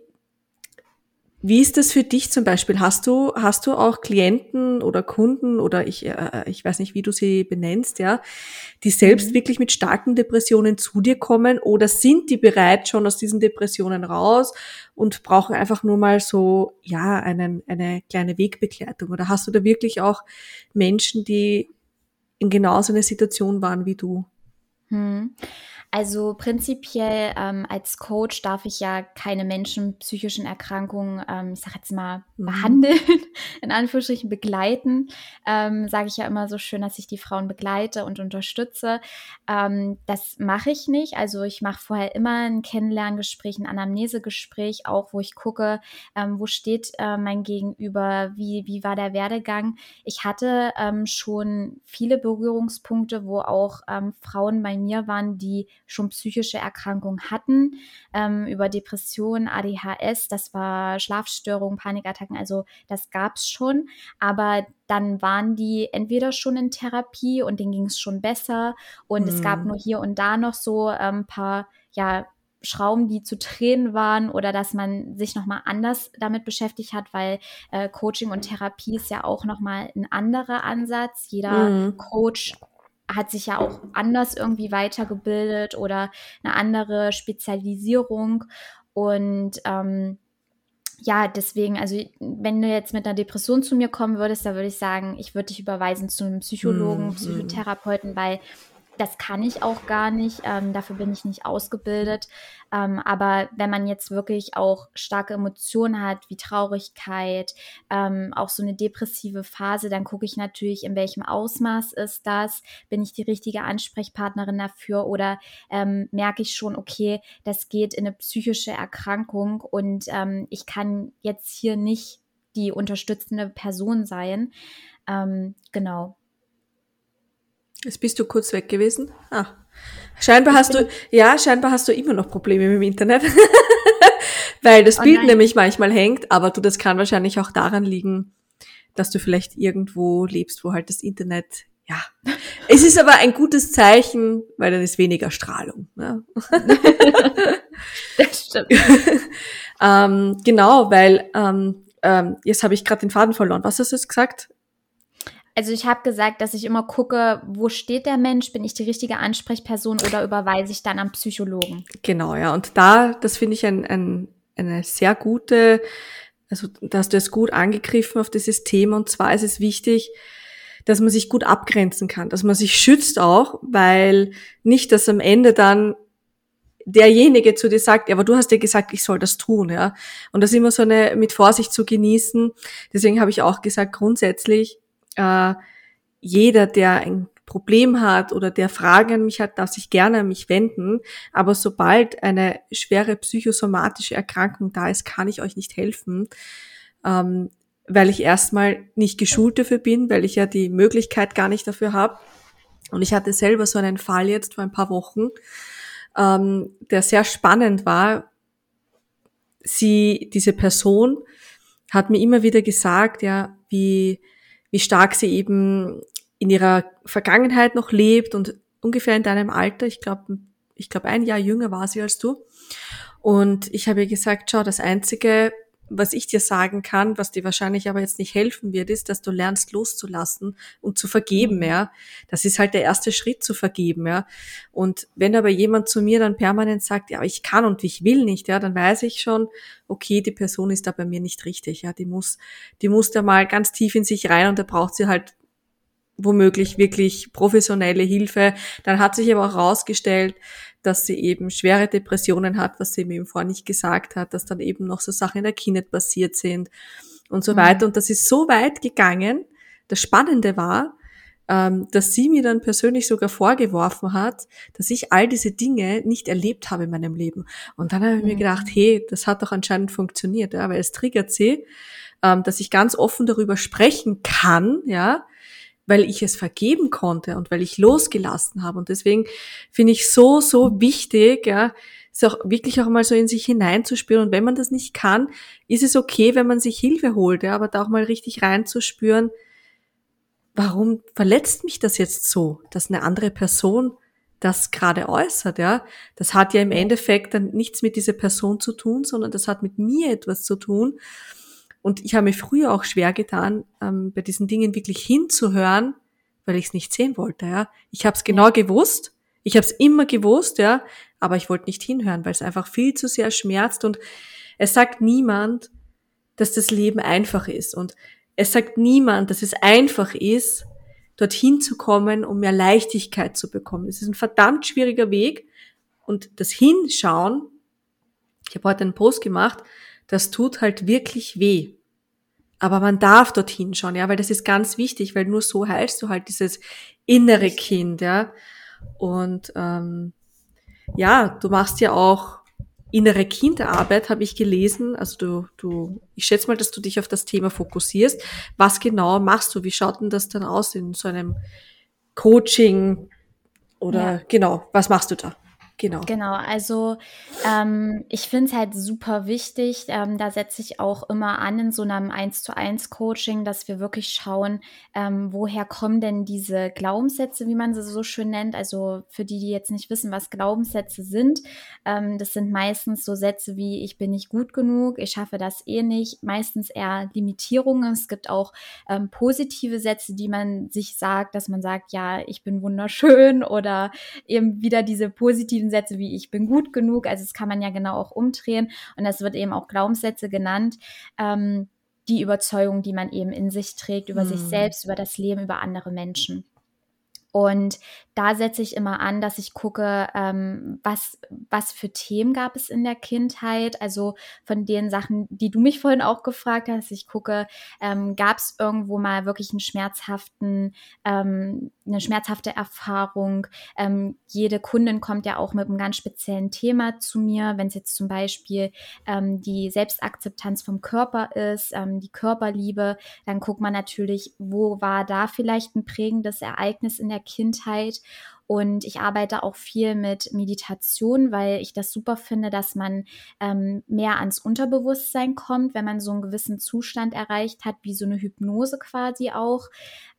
Wie ist das für dich zum Beispiel? Hast du, hast du auch Klienten oder Kunden oder ich, äh, ich weiß nicht, wie du sie benennst, ja, die selbst mhm. wirklich mit starken Depressionen zu dir kommen oder sind die bereit schon aus diesen Depressionen raus und brauchen einfach nur mal so, ja, einen, eine kleine Wegbegleitung? Oder hast du da wirklich auch Menschen, die in genau so einer Situation waren wie du? Hm. Also prinzipiell ähm, als Coach darf ich ja keine Menschen psychischen Erkrankungen, ähm, ich sag jetzt mal, mhm. behandeln, [LAUGHS] in Anführungsstrichen begleiten. Ähm, Sage ich ja immer so schön, dass ich die Frauen begleite und unterstütze. Ähm, das mache ich nicht. Also ich mache vorher immer ein Kennenlerngespräch, ein Anamnesegespräch, auch wo ich gucke, ähm, wo steht äh, mein Gegenüber, wie, wie war der Werdegang. Ich hatte ähm, schon viele Berührungspunkte, wo auch ähm, Frauen bei mir waren, die schon psychische Erkrankungen hatten, ähm, über Depressionen, ADHS, das war Schlafstörungen, Panikattacken, also das gab es schon, aber dann waren die entweder schon in Therapie und denen ging es schon besser und mhm. es gab mhm. nur hier und da noch so ein ähm, paar, ja, Schrauben, die zu drehen waren oder dass man sich nochmal anders damit beschäftigt hat, weil äh, Coaching und Therapie ist ja auch nochmal ein anderer Ansatz. Jeder mhm. Coach hat sich ja auch anders irgendwie weitergebildet oder eine andere Spezialisierung. Und ähm, ja, deswegen, also wenn du jetzt mit einer Depression zu mir kommen würdest, da würde ich sagen, ich würde dich überweisen zu einem Psychologen, mhm. Psychotherapeuten, weil das kann ich auch gar nicht. Ähm, dafür bin ich nicht ausgebildet. Ähm, aber wenn man jetzt wirklich auch starke Emotionen hat, wie Traurigkeit, ähm, auch so eine depressive Phase, dann gucke ich natürlich, in welchem Ausmaß ist das? Bin ich die richtige Ansprechpartnerin dafür? Oder ähm, merke ich schon, okay, das geht in eine psychische Erkrankung und ähm, ich kann jetzt hier nicht die unterstützende Person sein. Ähm, genau. Jetzt bist du kurz weg gewesen. Ah. Scheinbar hast du, ja, scheinbar hast du immer noch Probleme mit dem Internet. [LAUGHS] Weil das oh Bild nämlich manchmal hängt, aber du, das kann wahrscheinlich auch daran liegen, dass du vielleicht irgendwo lebst, wo halt das Internet, ja. Es ist aber ein gutes Zeichen, weil dann ist weniger Strahlung. Ne? [LAUGHS] das stimmt. [LAUGHS] ähm, genau, weil ähm, ähm, jetzt habe ich gerade den Faden verloren. Was hast du jetzt gesagt? Also ich habe gesagt, dass ich immer gucke, wo steht der Mensch, bin ich die richtige Ansprechperson oder überweise ich dann am Psychologen? Genau, ja. Und da, das finde ich ein, ein, eine sehr gute, also da hast du es gut angegriffen auf dieses Thema. Und zwar ist es wichtig, dass man sich gut abgrenzen kann, dass man sich schützt auch, weil nicht, dass am Ende dann derjenige zu dir sagt, ja, aber du hast dir gesagt, ich soll das tun, ja. Und das immer so eine mit Vorsicht zu genießen. Deswegen habe ich auch gesagt, grundsätzlich äh, jeder, der ein Problem hat oder der Fragen an mich hat, darf sich gerne an mich wenden. Aber sobald eine schwere psychosomatische Erkrankung da ist, kann ich euch nicht helfen, ähm, weil ich erstmal nicht geschult dafür bin, weil ich ja die Möglichkeit gar nicht dafür habe. Und ich hatte selber so einen Fall jetzt vor ein paar Wochen, ähm, der sehr spannend war. Sie, diese Person, hat mir immer wieder gesagt, ja, wie wie stark sie eben in ihrer Vergangenheit noch lebt und ungefähr in deinem Alter, ich glaube, ich glaube ein Jahr jünger war sie als du. Und ich habe ihr gesagt, schau, das Einzige, was ich dir sagen kann, was dir wahrscheinlich aber jetzt nicht helfen wird, ist, dass du lernst loszulassen und zu vergeben, mhm. ja. Das ist halt der erste Schritt zu vergeben, ja. Und wenn aber jemand zu mir dann permanent sagt, ja, ich kann und ich will nicht, ja, dann weiß ich schon, okay, die Person ist da bei mir nicht richtig, ja. Die muss, die muss da mal ganz tief in sich rein und da braucht sie halt womöglich wirklich professionelle Hilfe. Dann hat sich aber auch herausgestellt, dass sie eben schwere Depressionen hat, was sie mir eben vorher nicht gesagt hat, dass dann eben noch so Sachen in der Kindheit passiert sind und so mhm. weiter. Und das ist so weit gegangen. Das Spannende war, ähm, dass sie mir dann persönlich sogar vorgeworfen hat, dass ich all diese Dinge nicht erlebt habe in meinem Leben. Und dann habe ich mhm. mir gedacht, hey, das hat doch anscheinend funktioniert, ja, weil es triggert sie, ähm, dass ich ganz offen darüber sprechen kann, ja, weil ich es vergeben konnte und weil ich losgelassen habe. Und deswegen finde ich so, so wichtig, ja, es auch wirklich auch mal so in sich hineinzuspüren. Und wenn man das nicht kann, ist es okay, wenn man sich Hilfe holt, ja, aber da auch mal richtig reinzuspüren, warum verletzt mich das jetzt so, dass eine andere Person das gerade äußert, ja. Das hat ja im Endeffekt dann nichts mit dieser Person zu tun, sondern das hat mit mir etwas zu tun. Und ich habe mir früher auch schwer getan, ähm, bei diesen Dingen wirklich hinzuhören, weil ich es nicht sehen wollte. Ja, ich habe es genau ja. gewusst. Ich habe es immer gewusst, ja, aber ich wollte nicht hinhören, weil es einfach viel zu sehr schmerzt und es sagt niemand, dass das Leben einfach ist und es sagt niemand, dass es einfach ist, dorthin zu kommen, um mehr Leichtigkeit zu bekommen. Es ist ein verdammt schwieriger Weg und das Hinschauen, ich habe heute einen Post gemacht, das tut halt wirklich weh. Aber man darf dorthin schauen, ja, weil das ist ganz wichtig, weil nur so heilst du halt dieses innere Kind, ja. Und ähm, ja, du machst ja auch innere Kinderarbeit, habe ich gelesen. Also du, du, ich schätze mal, dass du dich auf das Thema fokussierst. Was genau machst du? Wie schaut denn das dann aus in so einem Coaching? Oder ja. genau, was machst du da? Genau. Genau, also ähm, ich finde es halt super wichtig, ähm, da setze ich auch immer an in so einem 1 zu 1 Coaching, dass wir wirklich schauen, ähm, woher kommen denn diese Glaubenssätze, wie man sie so schön nennt. Also für die, die jetzt nicht wissen, was Glaubenssätze sind, ähm, das sind meistens so Sätze wie ich bin nicht gut genug, ich schaffe das eh nicht, meistens eher Limitierungen. Es gibt auch ähm, positive Sätze, die man sich sagt, dass man sagt, ja, ich bin wunderschön [LAUGHS] oder eben wieder diese positiven Sätze wie ich bin gut genug. Also das kann man ja genau auch umdrehen. Und das wird eben auch Glaubenssätze genannt. Ähm, die Überzeugung, die man eben in sich trägt, über hm. sich selbst, über das Leben, über andere Menschen. Und da setze ich immer an, dass ich gucke, ähm, was, was für Themen gab es in der Kindheit. Also von den Sachen, die du mich vorhin auch gefragt hast. Ich gucke, ähm, gab es irgendwo mal wirklich einen schmerzhaften, ähm, eine schmerzhafte Erfahrung. Ähm, jede Kundin kommt ja auch mit einem ganz speziellen Thema zu mir. Wenn es jetzt zum Beispiel ähm, die Selbstakzeptanz vom Körper ist, ähm, die Körperliebe, dann guckt man natürlich, wo war da vielleicht ein prägendes Ereignis in der Kindheit und ich arbeite auch viel mit Meditation, weil ich das super finde, dass man ähm, mehr ans Unterbewusstsein kommt, wenn man so einen gewissen Zustand erreicht hat, wie so eine Hypnose quasi auch.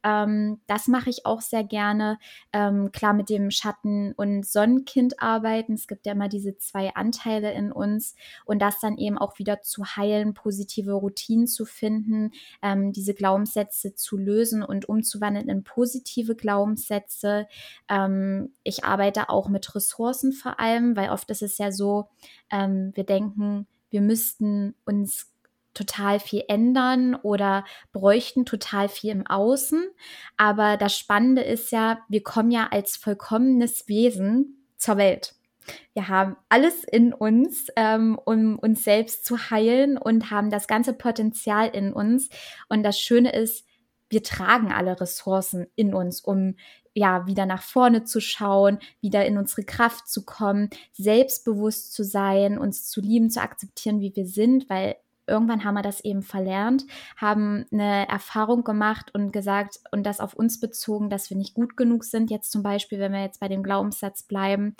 Ähm, das mache ich auch sehr gerne. Ähm, klar, mit dem Schatten- und Sonnenkind arbeiten. Es gibt ja immer diese zwei Anteile in uns und das dann eben auch wieder zu heilen, positive Routinen zu finden, ähm, diese Glaubenssätze zu lösen und umzuwandeln in positive Glaubenssätze. Ähm, ich arbeite auch mit Ressourcen vor allem, weil oft ist es ja so, ähm, wir denken, wir müssten uns total viel ändern oder bräuchten total viel im Außen. Aber das Spannende ist ja, wir kommen ja als vollkommenes Wesen zur Welt. Wir haben alles in uns, ähm, um uns selbst zu heilen und haben das ganze Potenzial in uns. Und das Schöne ist, wir tragen alle Ressourcen in uns, um ja wieder nach vorne zu schauen, wieder in unsere Kraft zu kommen, selbstbewusst zu sein, uns zu lieben, zu akzeptieren, wie wir sind, weil irgendwann haben wir das eben verlernt, haben eine Erfahrung gemacht und gesagt und das auf uns bezogen, dass wir nicht gut genug sind. Jetzt zum Beispiel, wenn wir jetzt bei dem Glaubenssatz bleiben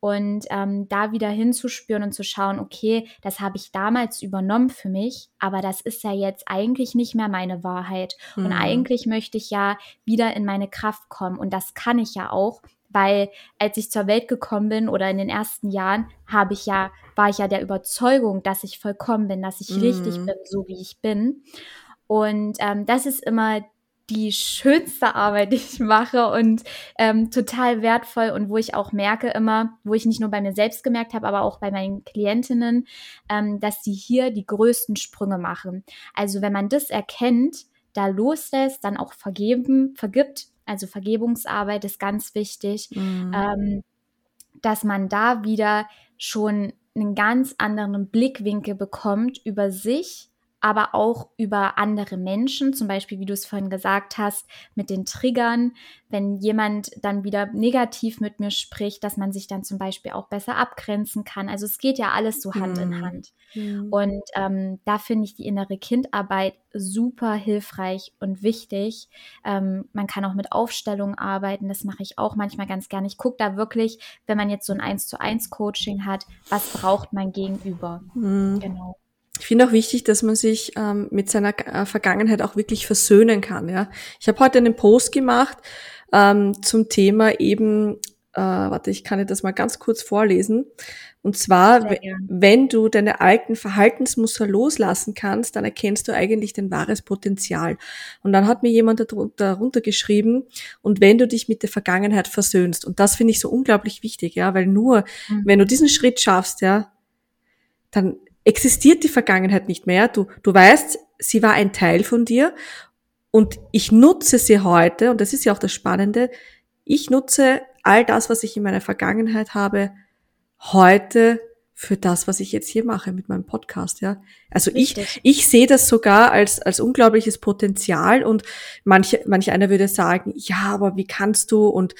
und ähm, da wieder hinzuspüren und zu schauen, okay, das habe ich damals übernommen für mich, aber das ist ja jetzt eigentlich nicht mehr meine Wahrheit. Mhm. Und eigentlich möchte ich ja wieder in meine Kraft kommen und das kann ich ja auch, weil als ich zur Welt gekommen bin oder in den ersten Jahren, habe ich ja, war ich ja der Überzeugung, dass ich vollkommen bin, dass ich mm. richtig bin, so wie ich bin. Und ähm, das ist immer die schönste Arbeit, die ich mache und ähm, total wertvoll und wo ich auch merke immer, wo ich nicht nur bei mir selbst gemerkt habe, aber auch bei meinen Klientinnen, ähm, dass sie hier die größten Sprünge machen. Also wenn man das erkennt, da loslässt, dann auch vergeben, vergibt, also Vergebungsarbeit ist ganz wichtig, mhm. ähm, dass man da wieder schon einen ganz anderen Blickwinkel bekommt über sich aber auch über andere Menschen, zum Beispiel, wie du es vorhin gesagt hast, mit den Triggern, wenn jemand dann wieder negativ mit mir spricht, dass man sich dann zum Beispiel auch besser abgrenzen kann. Also es geht ja alles so Hand mhm. in Hand. Mhm. Und ähm, da finde ich die innere Kindarbeit super hilfreich und wichtig. Ähm, man kann auch mit Aufstellungen arbeiten, das mache ich auch manchmal ganz gerne. Ich gucke da wirklich, wenn man jetzt so ein 1 zu 1 Coaching hat, was braucht mein Gegenüber. Mhm. Genau ich finde auch wichtig, dass man sich ähm, mit seiner äh, Vergangenheit auch wirklich versöhnen kann. Ja, ich habe heute einen Post gemacht ähm, zum Thema eben. Äh, warte, ich kann dir das mal ganz kurz vorlesen. Und zwar, wenn du deine alten Verhaltensmuster loslassen kannst, dann erkennst du eigentlich dein wahres Potenzial. Und dann hat mir jemand darunter geschrieben, und wenn du dich mit der Vergangenheit versöhnst, und das finde ich so unglaublich wichtig, ja, weil nur, mhm. wenn du diesen Schritt schaffst, ja, dann existiert die Vergangenheit nicht mehr. Du, du weißt, sie war ein Teil von dir und ich nutze sie heute, und das ist ja auch das Spannende, ich nutze all das, was ich in meiner Vergangenheit habe, heute für das, was ich jetzt hier mache mit meinem Podcast, ja. Also Richtig. ich, ich sehe das sogar als, als unglaubliches Potenzial und manche, manch einer würde sagen, ja, aber wie kannst du und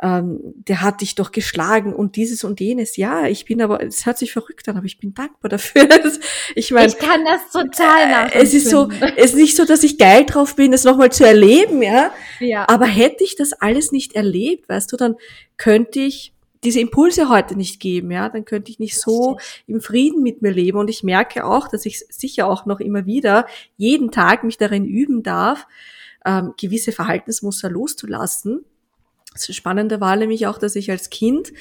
ähm, der hat dich doch geschlagen und dieses und jenes. Ja, ich bin aber, es hört sich verrückt an, aber ich bin dankbar dafür. [LAUGHS] ich meine, ich kann das total nachvollziehen. Es ist so, es ist nicht so, dass ich geil drauf bin, es nochmal zu erleben, ja. Ja. Aber hätte ich das alles nicht erlebt, weißt du, dann könnte ich diese Impulse heute nicht geben, ja, dann könnte ich nicht so im Frieden mit mir leben. Und ich merke auch, dass ich sicher auch noch immer wieder jeden Tag mich darin üben darf, ähm, gewisse Verhaltensmuster loszulassen. Das Spannende war nämlich auch, dass ich als Kind,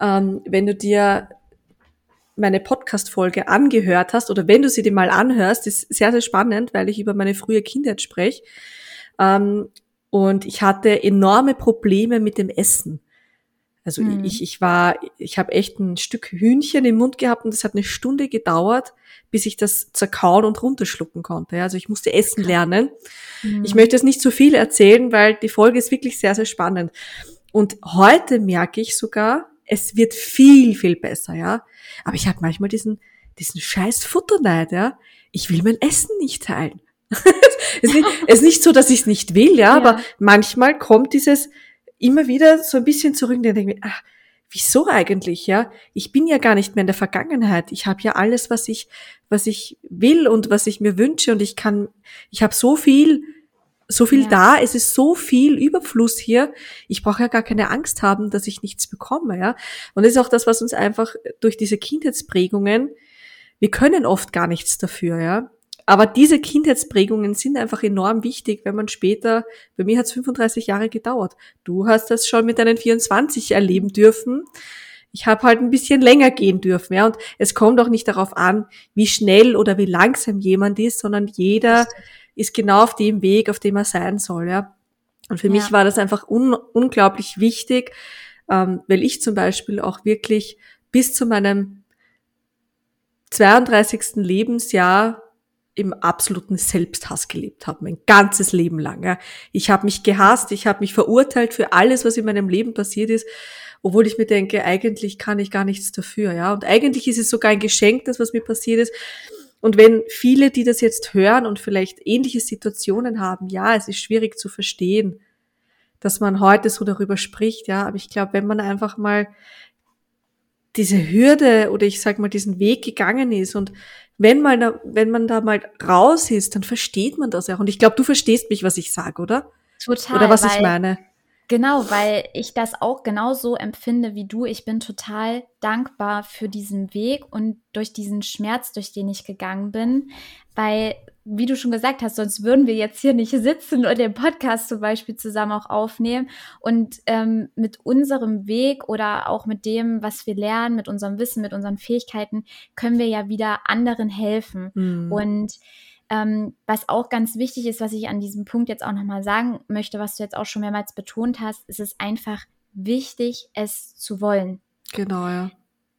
ähm, wenn du dir meine Podcast-Folge angehört hast oder wenn du sie dir mal anhörst, ist sehr, sehr spannend, weil ich über meine frühe Kindheit spreche. Ähm, und ich hatte enorme Probleme mit dem Essen. Also mhm. ich, ich war, ich habe echt ein Stück Hühnchen im Mund gehabt und es hat eine Stunde gedauert, bis ich das zerkauen und runterschlucken konnte. Also ich musste essen lernen. Mhm. Ich möchte jetzt nicht zu viel erzählen, weil die Folge ist wirklich sehr, sehr spannend. Und heute merke ich sogar, es wird viel, viel besser, ja. Aber ich habe manchmal diesen, diesen scheiß Futterneid, ja. Ich will mein Essen nicht teilen. [LAUGHS] es, ist nicht, es ist nicht so, dass ich es nicht will, ja, ja, aber manchmal kommt dieses, immer wieder so ein bisschen zurück und denke mir, ach, wieso eigentlich, ja? Ich bin ja gar nicht mehr in der Vergangenheit. Ich habe ja alles, was ich, was ich will und was ich mir wünsche und ich kann, ich habe so viel, so viel ja. da, es ist so viel Überfluss hier. Ich brauche ja gar keine Angst haben, dass ich nichts bekomme, ja. Und das ist auch das, was uns einfach durch diese Kindheitsprägungen, wir können oft gar nichts dafür, ja. Aber diese Kindheitsprägungen sind einfach enorm wichtig, wenn man später, bei mir hat es 35 Jahre gedauert. Du hast das schon mit deinen 24 erleben dürfen. Ich habe halt ein bisschen länger gehen dürfen, ja. Und es kommt auch nicht darauf an, wie schnell oder wie langsam jemand ist, sondern jeder ist genau auf dem Weg, auf dem er sein soll, ja. Und für ja. mich war das einfach un unglaublich wichtig, ähm, weil ich zum Beispiel auch wirklich bis zu meinem 32. Lebensjahr im absoluten Selbsthass gelebt habe, mein ganzes Leben lang. Ja. Ich habe mich gehasst, ich habe mich verurteilt für alles, was in meinem Leben passiert ist, obwohl ich mir denke, eigentlich kann ich gar nichts dafür. Ja. Und eigentlich ist es sogar ein Geschenk, das, was mir passiert ist. Und wenn viele, die das jetzt hören und vielleicht ähnliche Situationen haben, ja, es ist schwierig zu verstehen, dass man heute so darüber spricht, ja, aber ich glaube, wenn man einfach mal diese Hürde oder ich sag mal diesen Weg gegangen ist und wenn man da, wenn man da mal raus ist, dann versteht man das auch. Und ich glaube, du verstehst mich, was ich sage, oder? Total. Oder was ich meine. Genau, weil ich das auch genauso empfinde wie du. Ich bin total dankbar für diesen Weg und durch diesen Schmerz, durch den ich gegangen bin, weil, wie du schon gesagt hast, sonst würden wir jetzt hier nicht sitzen und den Podcast zum Beispiel zusammen auch aufnehmen. Und ähm, mit unserem Weg oder auch mit dem, was wir lernen, mit unserem Wissen, mit unseren Fähigkeiten, können wir ja wieder anderen helfen. Mhm. Und ähm, was auch ganz wichtig ist, was ich an diesem Punkt jetzt auch nochmal sagen möchte, was du jetzt auch schon mehrmals betont hast, ist es einfach wichtig, es zu wollen. Genau, ja.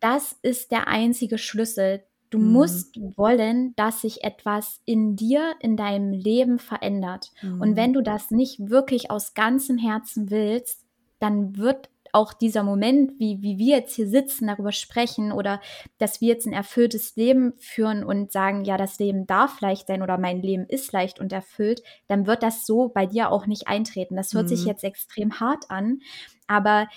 Das ist der einzige Schlüssel. Du mhm. musst wollen, dass sich etwas in dir, in deinem Leben verändert. Mhm. Und wenn du das nicht wirklich aus ganzem Herzen willst, dann wird auch dieser Moment, wie, wie wir jetzt hier sitzen, darüber sprechen oder dass wir jetzt ein erfülltes Leben führen und sagen, ja, das Leben darf leicht sein oder mein Leben ist leicht und erfüllt, dann wird das so bei dir auch nicht eintreten. Das hört mhm. sich jetzt extrem hart an, aber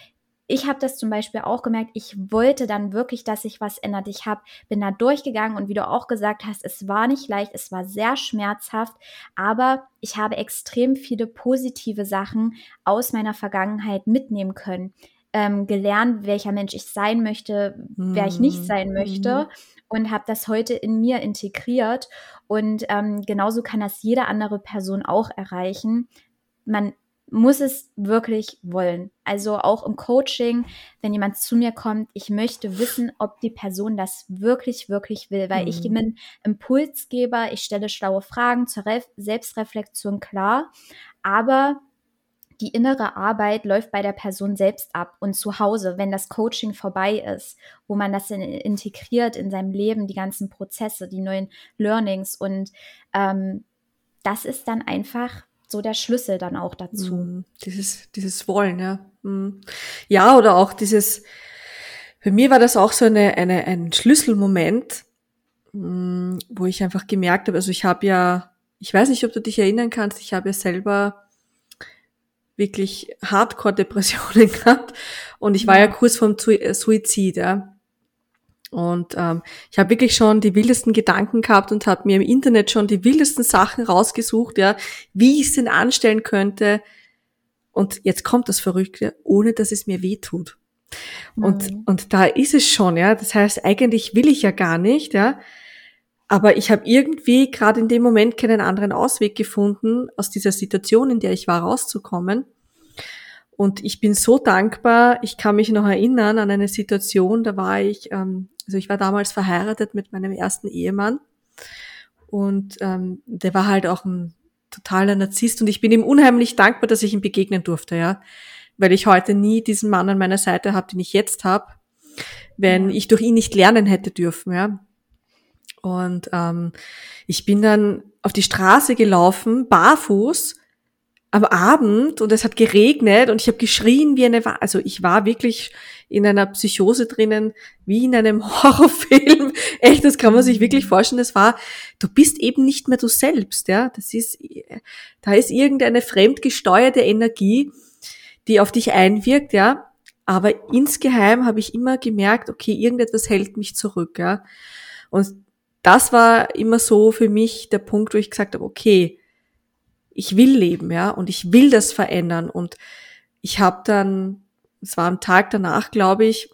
ich habe das zum Beispiel auch gemerkt, ich wollte dann wirklich, dass sich was ändert. Ich hab, bin da durchgegangen und wie du auch gesagt hast, es war nicht leicht, es war sehr schmerzhaft, aber ich habe extrem viele positive Sachen aus meiner Vergangenheit mitnehmen können. Ähm, gelernt, welcher Mensch ich sein möchte, mhm. wer ich nicht mhm. sein möchte. Mhm. Und habe das heute in mir integriert. Und ähm, genauso kann das jede andere Person auch erreichen. Man muss es wirklich wollen. Also auch im Coaching, wenn jemand zu mir kommt, ich möchte wissen, ob die Person das wirklich, wirklich will, weil mhm. ich bin Impulsgeber, ich stelle schlaue Fragen zur Re Selbstreflexion klar, aber die innere Arbeit läuft bei der Person selbst ab und zu Hause, wenn das Coaching vorbei ist, wo man das in, integriert in seinem Leben, die ganzen Prozesse, die neuen Learnings und ähm, das ist dann einfach so der Schlüssel dann auch dazu. Mm, dieses, dieses Wollen, ja. Mm. Ja, oder auch dieses, für mir war das auch so eine, eine, ein Schlüsselmoment, mm, wo ich einfach gemerkt habe, also ich habe ja, ich weiß nicht, ob du dich erinnern kannst, ich habe ja selber wirklich Hardcore-Depressionen [LAUGHS] gehabt und ich war ja kurz vorm Suizid, ja. Und ähm, ich habe wirklich schon die wildesten Gedanken gehabt und habe mir im Internet schon die wildesten Sachen rausgesucht, ja, wie ich es denn anstellen könnte. Und jetzt kommt das Verrückte, ohne dass es mir weh tut. Und, mhm. und da ist es schon, ja. Das heißt, eigentlich will ich ja gar nicht, ja. Aber ich habe irgendwie gerade in dem Moment keinen anderen Ausweg gefunden, aus dieser Situation, in der ich war, rauszukommen. Und ich bin so dankbar. Ich kann mich noch erinnern an eine Situation, da war ich ähm, also ich war damals verheiratet mit meinem ersten Ehemann und ähm, der war halt auch ein totaler Narzisst und ich bin ihm unheimlich dankbar, dass ich ihm begegnen durfte, ja, weil ich heute nie diesen Mann an meiner Seite habe, den ich jetzt habe, wenn ich durch ihn nicht lernen hätte dürfen, ja. Und ähm, ich bin dann auf die Straße gelaufen, barfuß, am Abend und es hat geregnet und ich habe geschrien wie eine, also ich war wirklich in einer Psychose drinnen, wie in einem [LAUGHS] Horrorfilm. Echt, das kann man sich wirklich vorstellen. Das war, du bist eben nicht mehr du selbst, ja. Das ist, da ist irgendeine fremdgesteuerte Energie, die auf dich einwirkt, ja. Aber insgeheim habe ich immer gemerkt, okay, irgendetwas hält mich zurück, ja. Und das war immer so für mich der Punkt, wo ich gesagt habe, okay, ich will leben, ja, und ich will das verändern. Und ich habe dann, es war am Tag danach, glaube ich,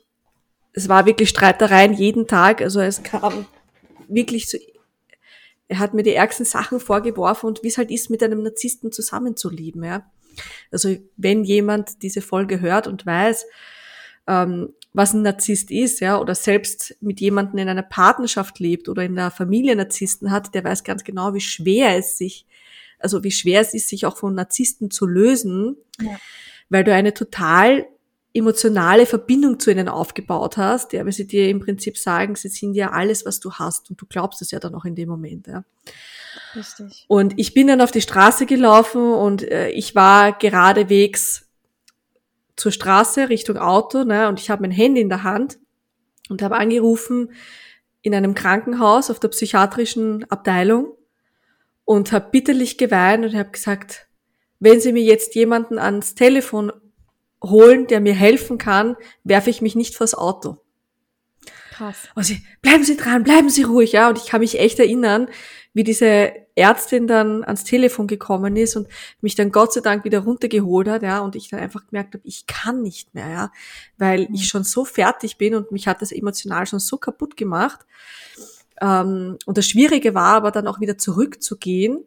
es war wirklich Streitereien jeden Tag. Also es kam wirklich zu, er hat mir die ärgsten Sachen vorgeworfen und wie es halt ist, mit einem Narzissten zusammenzuleben, ja. Also wenn jemand diese Folge hört und weiß, ähm, was ein Narzisst ist, ja, oder selbst mit jemandem in einer Partnerschaft lebt oder in einer Familie Narzissten hat, der weiß ganz genau, wie schwer es sich, also wie schwer es ist, sich auch von Narzissten zu lösen, ja. weil du eine total emotionale Verbindung zu ihnen aufgebaut hast, ja, weil sie dir im Prinzip sagen, sie sind ja alles, was du hast und du glaubst es ja dann auch in dem Moment, ja. Richtig. Und ich bin dann auf die Straße gelaufen und äh, ich war geradewegs zur Straße Richtung Auto, ne, und ich habe mein Handy in der Hand und habe angerufen in einem Krankenhaus auf der psychiatrischen Abteilung und habe bitterlich geweint und habe gesagt, wenn Sie mir jetzt jemanden ans Telefon holen, der mir helfen kann, werfe ich mich nicht vors Auto. Krass. Also, bleiben Sie dran, bleiben Sie ruhig, ja. Und ich kann mich echt erinnern, wie diese Ärztin dann ans Telefon gekommen ist und mich dann Gott sei Dank wieder runtergeholt hat, ja, und ich dann einfach gemerkt habe, ich kann nicht mehr, ja, weil ich schon so fertig bin und mich hat das emotional schon so kaputt gemacht. Ähm, und das Schwierige war aber dann auch wieder zurückzugehen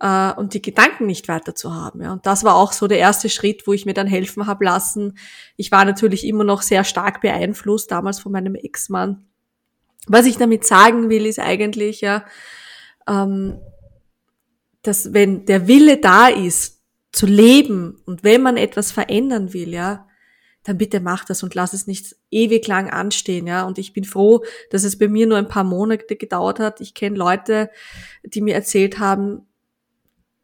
äh, und die Gedanken nicht weiter zu haben. Ja. Und das war auch so der erste Schritt, wo ich mir dann helfen habe lassen. Ich war natürlich immer noch sehr stark beeinflusst, damals von meinem Ex-Mann. Was ich damit sagen will, ist eigentlich, ja, ähm, dass wenn der Wille da ist, zu leben und wenn man etwas verändern will, ja, dann bitte mach das und lass es nicht ewig lang anstehen, ja. Und ich bin froh, dass es bei mir nur ein paar Monate gedauert hat. Ich kenne Leute, die mir erzählt haben,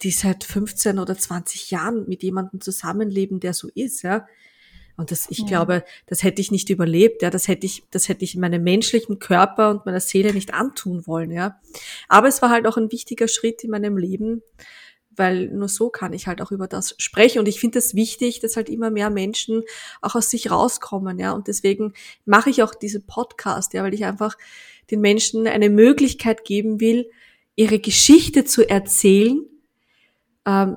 die seit 15 oder 20 Jahren mit jemandem zusammenleben, der so ist, ja. Und das, ich ja. glaube, das hätte ich nicht überlebt, ja. Das hätte ich, das hätte ich meinem menschlichen Körper und meiner Seele nicht antun wollen, ja. Aber es war halt auch ein wichtiger Schritt in meinem Leben, weil nur so kann ich halt auch über das sprechen. Und ich finde es das wichtig, dass halt immer mehr Menschen auch aus sich rauskommen, ja. Und deswegen mache ich auch diese Podcast, ja, weil ich einfach den Menschen eine Möglichkeit geben will, ihre Geschichte zu erzählen, ähm,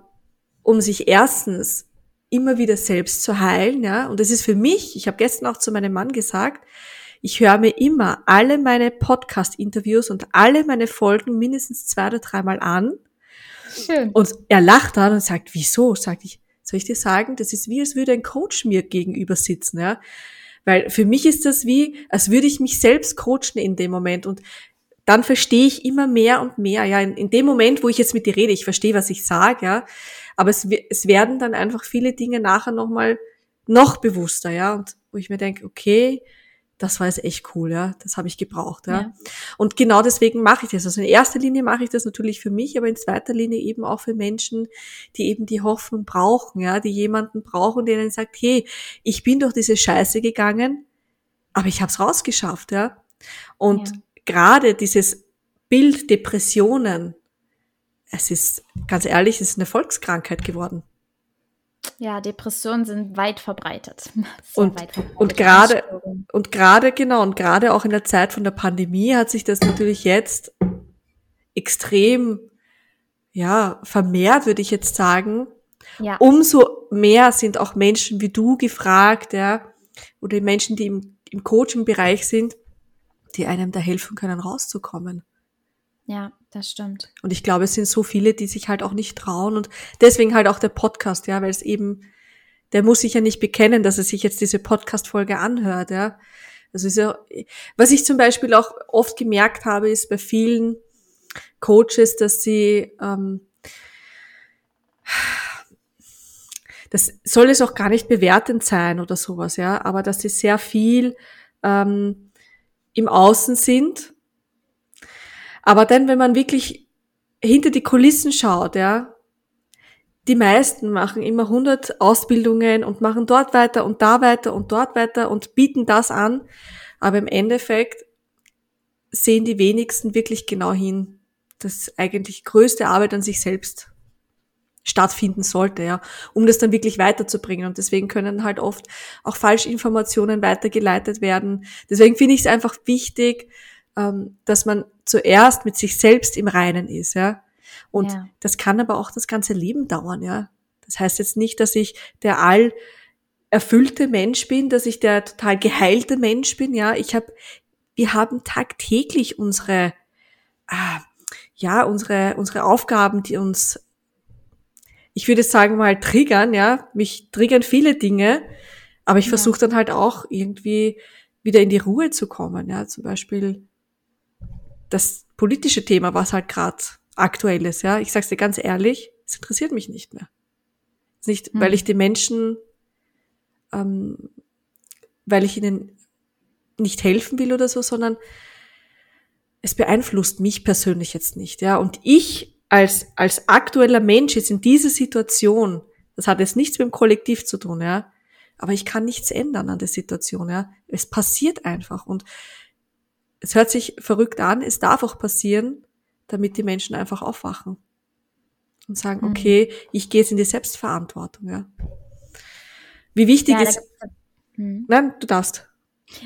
um sich erstens immer wieder selbst zu heilen, ja. Und das ist für mich, ich habe gestern auch zu meinem Mann gesagt, ich höre mir immer alle meine Podcast-Interviews und alle meine Folgen mindestens zwei oder dreimal an. Schön. Und er lacht dann und sagt, wieso? Sag ich, soll ich dir sagen, das ist wie, als würde ein Coach mir gegenüber sitzen, ja. Weil für mich ist das wie, als würde ich mich selbst coachen in dem Moment. Und dann verstehe ich immer mehr und mehr. Ja, in, in dem Moment, wo ich jetzt mit dir rede, ich verstehe, was ich sage, ja, aber es, es werden dann einfach viele Dinge nachher nochmal noch bewusster, ja, und wo ich mir denke, okay, das war jetzt echt cool, ja, das habe ich gebraucht, ja. ja. Und genau deswegen mache ich das. Also in erster Linie mache ich das natürlich für mich, aber in zweiter Linie eben auch für Menschen, die eben die Hoffnung brauchen, ja, die jemanden brauchen, der ihnen sagt, hey, ich bin durch diese Scheiße gegangen, aber ich habe es rausgeschafft, ja. Und ja gerade dieses Bild Depressionen, es ist, ganz ehrlich, es ist eine Volkskrankheit geworden. Ja, Depressionen sind weit verbreitet. [LAUGHS] und, weit verbreitet. und gerade, und gerade, genau, und gerade auch in der Zeit von der Pandemie hat sich das natürlich jetzt extrem, ja, vermehrt, würde ich jetzt sagen. Ja. Umso mehr sind auch Menschen wie du gefragt, ja, oder Menschen, die im, im Coaching-Bereich sind, die einem da helfen können, rauszukommen. Ja, das stimmt. Und ich glaube, es sind so viele, die sich halt auch nicht trauen und deswegen halt auch der Podcast, ja, weil es eben, der muss sich ja nicht bekennen, dass er sich jetzt diese Podcast-Folge anhört, ja. Also ist ja, was ich zum Beispiel auch oft gemerkt habe, ist bei vielen Coaches, dass sie, ähm, das soll es auch gar nicht bewertend sein oder sowas, ja, aber dass sie sehr viel ähm, im Außen sind. Aber dann, wenn man wirklich hinter die Kulissen schaut, ja, die meisten machen immer 100 Ausbildungen und machen dort weiter und da weiter und dort weiter und bieten das an. Aber im Endeffekt sehen die wenigsten wirklich genau hin, dass eigentlich größte Arbeit an sich selbst stattfinden sollte, ja, um das dann wirklich weiterzubringen. Und deswegen können halt oft auch Falschinformationen weitergeleitet werden. Deswegen finde ich es einfach wichtig, ähm, dass man zuerst mit sich selbst im Reinen ist, ja. Und ja. das kann aber auch das ganze Leben dauern, ja. Das heißt jetzt nicht, dass ich der all erfüllte Mensch bin, dass ich der total geheilte Mensch bin, ja. Ich habe, wir haben tagtäglich unsere, ah, ja, unsere, unsere Aufgaben, die uns, ich würde sagen mal, triggern, ja. Mich triggern viele Dinge, aber ich ja. versuche dann halt auch irgendwie wieder in die Ruhe zu kommen, ja. Zum Beispiel das politische Thema, was halt gerade aktuell ist, ja. Ich sag's dir ganz ehrlich, es interessiert mich nicht mehr. Nicht, mhm. weil ich den Menschen, ähm, weil ich ihnen nicht helfen will oder so, sondern es beeinflusst mich persönlich jetzt nicht, ja. Und ich als, als aktueller Mensch jetzt in dieser Situation, das hat jetzt nichts mit dem Kollektiv zu tun, ja. Aber ich kann nichts ändern an der Situation, ja. Es passiert einfach und es hört sich verrückt an, es darf auch passieren, damit die Menschen einfach aufwachen und sagen, mhm. okay, ich gehe jetzt in die Selbstverantwortung, ja. Wie wichtig ja, ist. Mhm. Nein, du darfst.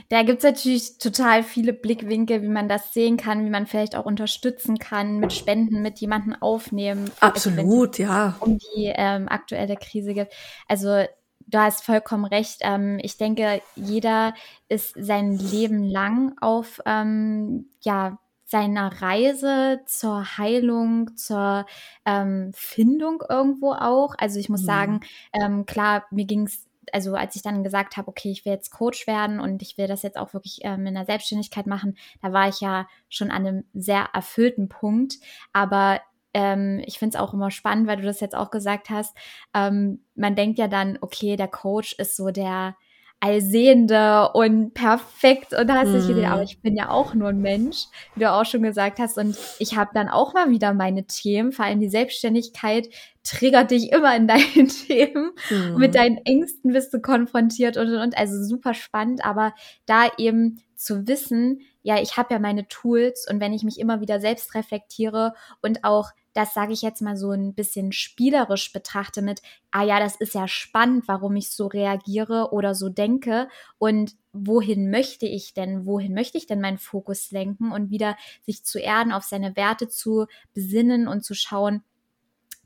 Da gibt's natürlich total viele Blickwinkel, wie man das sehen kann, wie man vielleicht auch unterstützen kann, mit Spenden, mit jemanden aufnehmen. Absolut, ja. Um die ähm, aktuelle Krise gibt. Also du hast vollkommen recht. Ähm, ich denke, jeder ist sein Leben lang auf ähm, ja seiner Reise zur Heilung, zur ähm, Findung irgendwo auch. Also ich muss mhm. sagen, ähm, klar, mir ging's also als ich dann gesagt habe, okay, ich will jetzt Coach werden und ich will das jetzt auch wirklich ähm, in der Selbstständigkeit machen, da war ich ja schon an einem sehr erfüllten Punkt. Aber ähm, ich finde es auch immer spannend, weil du das jetzt auch gesagt hast. Ähm, man denkt ja dann, okay, der Coach ist so der Allsehende und perfekt und hast dich mm. aber ich bin ja auch nur ein Mensch, wie du auch schon gesagt hast und ich habe dann auch mal wieder meine Themen, vor allem die Selbstständigkeit triggert dich immer in [LAUGHS] deinen Themen mm. mit deinen Ängsten bist du konfrontiert und und und, also super spannend, aber da eben zu wissen, ja, ich habe ja meine Tools und wenn ich mich immer wieder selbst reflektiere und auch das sage ich jetzt mal so ein bisschen spielerisch betrachte mit, ah ja, das ist ja spannend, warum ich so reagiere oder so denke und wohin möchte ich denn, wohin möchte ich denn meinen Fokus lenken und wieder sich zu erden, auf seine Werte zu besinnen und zu schauen,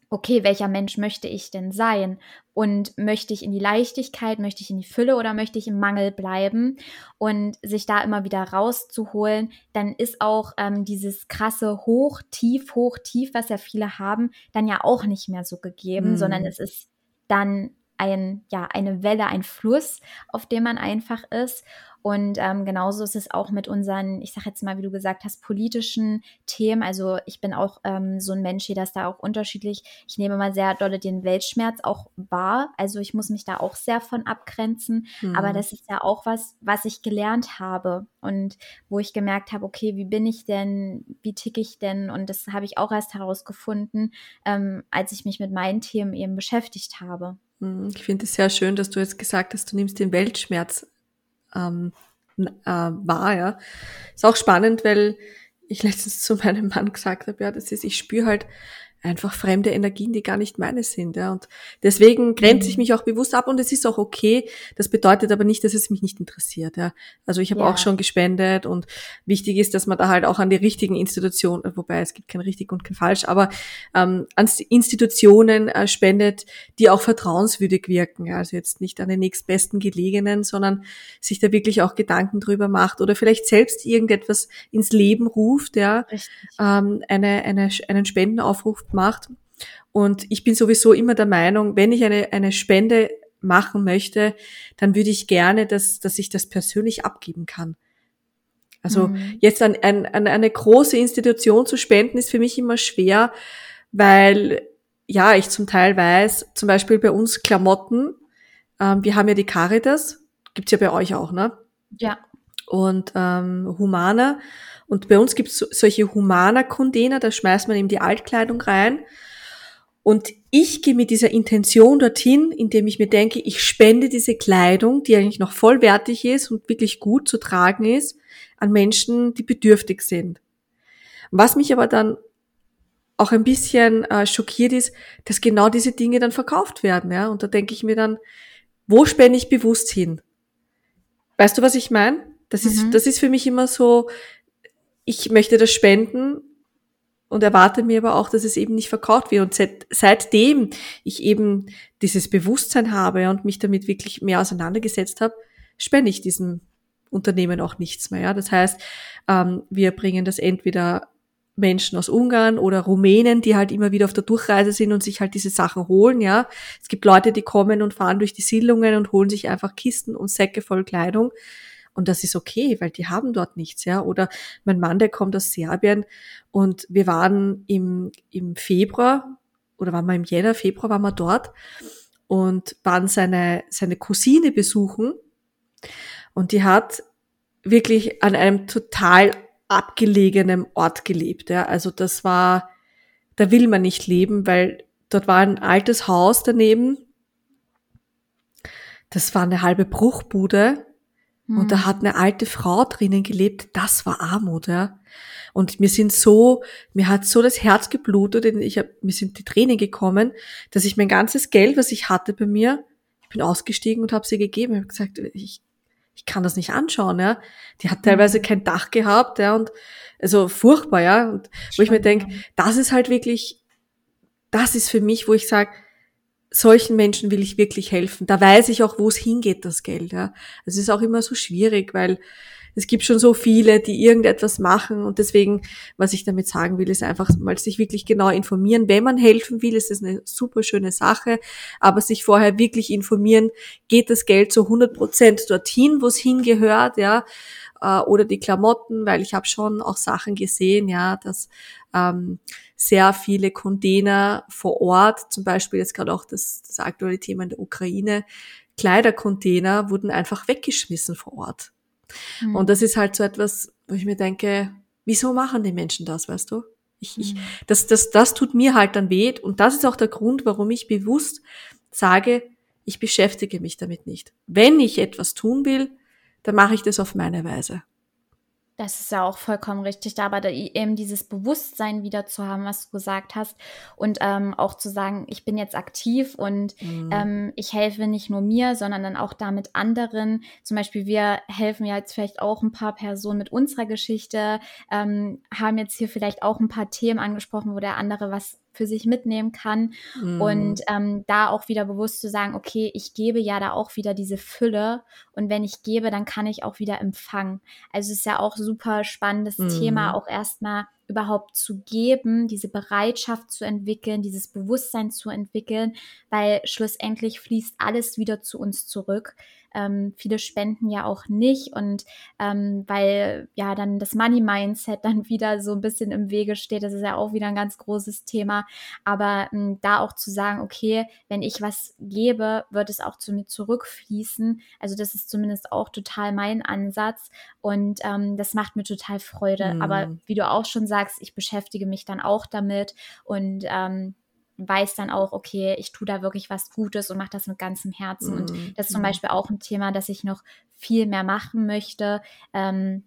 okay, welcher Mensch möchte ich denn sein? Und möchte ich in die Leichtigkeit, möchte ich in die Fülle oder möchte ich im Mangel bleiben? Und sich da immer wieder rauszuholen, dann ist auch ähm, dieses krasse Hoch, Tief, Hoch, Tief, was ja viele haben, dann ja auch nicht mehr so gegeben, mhm. sondern es ist dann ein, ja, eine Welle, ein Fluss, auf dem man einfach ist. Und ähm, genauso ist es auch mit unseren, ich sage jetzt mal, wie du gesagt hast, politischen Themen. Also ich bin auch ähm, so ein Mensch, hier das da auch unterschiedlich. Ich nehme mal sehr dolle den Weltschmerz auch wahr. Also ich muss mich da auch sehr von abgrenzen. Mhm. Aber das ist ja auch was, was ich gelernt habe und wo ich gemerkt habe, okay, wie bin ich denn, wie ticke ich denn? Und das habe ich auch erst herausgefunden, ähm, als ich mich mit meinen Themen eben beschäftigt habe. Mhm. Ich finde es sehr schön, dass du jetzt gesagt hast, du nimmst den Weltschmerz ähm, äh, wahr. Ja. Ist auch spannend, weil ich letztens zu meinem Mann gesagt habe, ja, das ist, ich spüre halt einfach fremde Energien, die gar nicht meine sind. Ja. Und deswegen grenze ich mhm. mich auch bewusst ab und es ist auch okay. Das bedeutet aber nicht, dass es mich nicht interessiert. Ja. Also ich habe ja. auch schon gespendet und wichtig ist, dass man da halt auch an die richtigen Institutionen, wobei es gibt kein richtig und kein falsch, aber ähm, an Institutionen äh, spendet, die auch vertrauenswürdig wirken. Ja. Also jetzt nicht an den nächstbesten Gelegenen, sondern sich da wirklich auch Gedanken drüber macht oder vielleicht selbst irgendetwas ins Leben ruft, ja, ähm, eine, eine, einen Spendenaufruf macht. Und ich bin sowieso immer der Meinung, wenn ich eine, eine Spende machen möchte, dann würde ich gerne, dass, dass ich das persönlich abgeben kann. Also mhm. jetzt an, an, an eine große Institution zu spenden, ist für mich immer schwer, weil ja, ich zum Teil weiß, zum Beispiel bei uns Klamotten, ähm, wir haben ja die Caritas, gibt's ja bei euch auch, ne? Ja. Und ähm, Humana. Und bei uns gibt es solche Humana-Container, da schmeißt man eben die Altkleidung rein. Und ich gehe mit dieser Intention dorthin, indem ich mir denke, ich spende diese Kleidung, die eigentlich noch vollwertig ist und wirklich gut zu tragen ist, an Menschen, die bedürftig sind. Was mich aber dann auch ein bisschen äh, schockiert ist, dass genau diese Dinge dann verkauft werden. Ja? Und da denke ich mir dann, wo spende ich bewusst hin? Weißt du, was ich meine? Das ist, mhm. das ist für mich immer so, ich möchte das spenden, und erwarte mir aber auch, dass es eben nicht verkauft wird. Und seit, seitdem ich eben dieses Bewusstsein habe und mich damit wirklich mehr auseinandergesetzt habe, spende ich diesem Unternehmen auch nichts mehr. Ja? Das heißt, ähm, wir bringen das entweder Menschen aus Ungarn oder Rumänen, die halt immer wieder auf der Durchreise sind und sich halt diese Sachen holen, ja. Es gibt Leute, die kommen und fahren durch die Siedlungen und holen sich einfach Kisten und Säcke voll Kleidung. Und das ist okay, weil die haben dort nichts, ja. Oder mein Mann, der kommt aus Serbien und wir waren im, im Februar oder waren wir im Jänner, Februar waren wir dort und waren seine, seine Cousine besuchen. Und die hat wirklich an einem total abgelegenem Ort gelebt. Ja. Also das war, da will man nicht leben, weil dort war ein altes Haus daneben. Das war eine halbe Bruchbude. Mhm. Und da hm. hat eine alte Frau drinnen gelebt. Das war Armut, ja. Und mir sind so, mir hat so das Herz geblutet, ich hab, mir sind die Tränen gekommen, dass ich mein ganzes Geld, was ich hatte bei mir, ich bin ausgestiegen und habe sie gegeben. Ich habe gesagt, ich, ich kann das nicht anschauen, ja. Die hat teilweise mhm. kein Dach gehabt, ja, und also furchtbar, ja. Und wo ich mir denke, das ist halt wirklich, das ist für mich, wo ich sage, solchen Menschen will ich wirklich helfen. Da weiß ich auch, wo es hingeht, das Geld, ja. Es ist auch immer so schwierig, weil es gibt schon so viele, die irgendetwas machen und deswegen, was ich damit sagen will, ist einfach mal sich wirklich genau informieren. Wenn man helfen will, ist das eine super schöne Sache, aber sich vorher wirklich informieren, geht das Geld zu 100 Prozent dorthin, wo es hingehört, ja, äh, oder die Klamotten, weil ich habe schon auch Sachen gesehen, ja, dass ähm, sehr viele Container vor Ort, zum Beispiel jetzt gerade auch das, das aktuelle Thema in der Ukraine, Kleidercontainer wurden einfach weggeschmissen vor Ort. Mhm. Und das ist halt so etwas, wo ich mir denke, wieso machen die Menschen das, weißt du? Ich, ich, mhm. das, das, das tut mir halt dann weh. Und das ist auch der Grund, warum ich bewusst sage, ich beschäftige mich damit nicht. Wenn ich etwas tun will, dann mache ich das auf meine Weise. Das ist ja auch vollkommen richtig, aber da eben dieses Bewusstsein wieder zu haben, was du gesagt hast und ähm, auch zu sagen, ich bin jetzt aktiv und mhm. ähm, ich helfe nicht nur mir, sondern dann auch damit anderen. Zum Beispiel wir helfen ja jetzt vielleicht auch ein paar Personen mit unserer Geschichte, ähm, haben jetzt hier vielleicht auch ein paar Themen angesprochen, wo der andere was für sich mitnehmen kann. Mhm. Und ähm, da auch wieder bewusst zu sagen, okay, ich gebe ja da auch wieder diese Fülle. Und wenn ich gebe, dann kann ich auch wieder empfangen. Also es ist ja auch super spannendes mhm. Thema, auch erstmal überhaupt zu geben, diese Bereitschaft zu entwickeln, dieses Bewusstsein zu entwickeln, weil schlussendlich fließt alles wieder zu uns zurück. Ähm, viele spenden ja auch nicht und ähm, weil ja dann das Money Mindset [LAUGHS] dann wieder so ein bisschen im Wege steht, das ist ja auch wieder ein ganz großes Thema. Aber ähm, da auch zu sagen, okay, wenn ich was gebe, wird es auch zu mir zurückfließen. Also das ist zumindest auch total mein Ansatz und ähm, das macht mir total Freude. Mhm. Aber wie du auch schon sagst, ich beschäftige mich dann auch damit und ähm, weiß dann auch, okay, ich tue da wirklich was Gutes und mache das mit ganzem Herzen. Mhm. Und das ist zum mhm. Beispiel auch ein Thema, das ich noch viel mehr machen möchte. Ähm,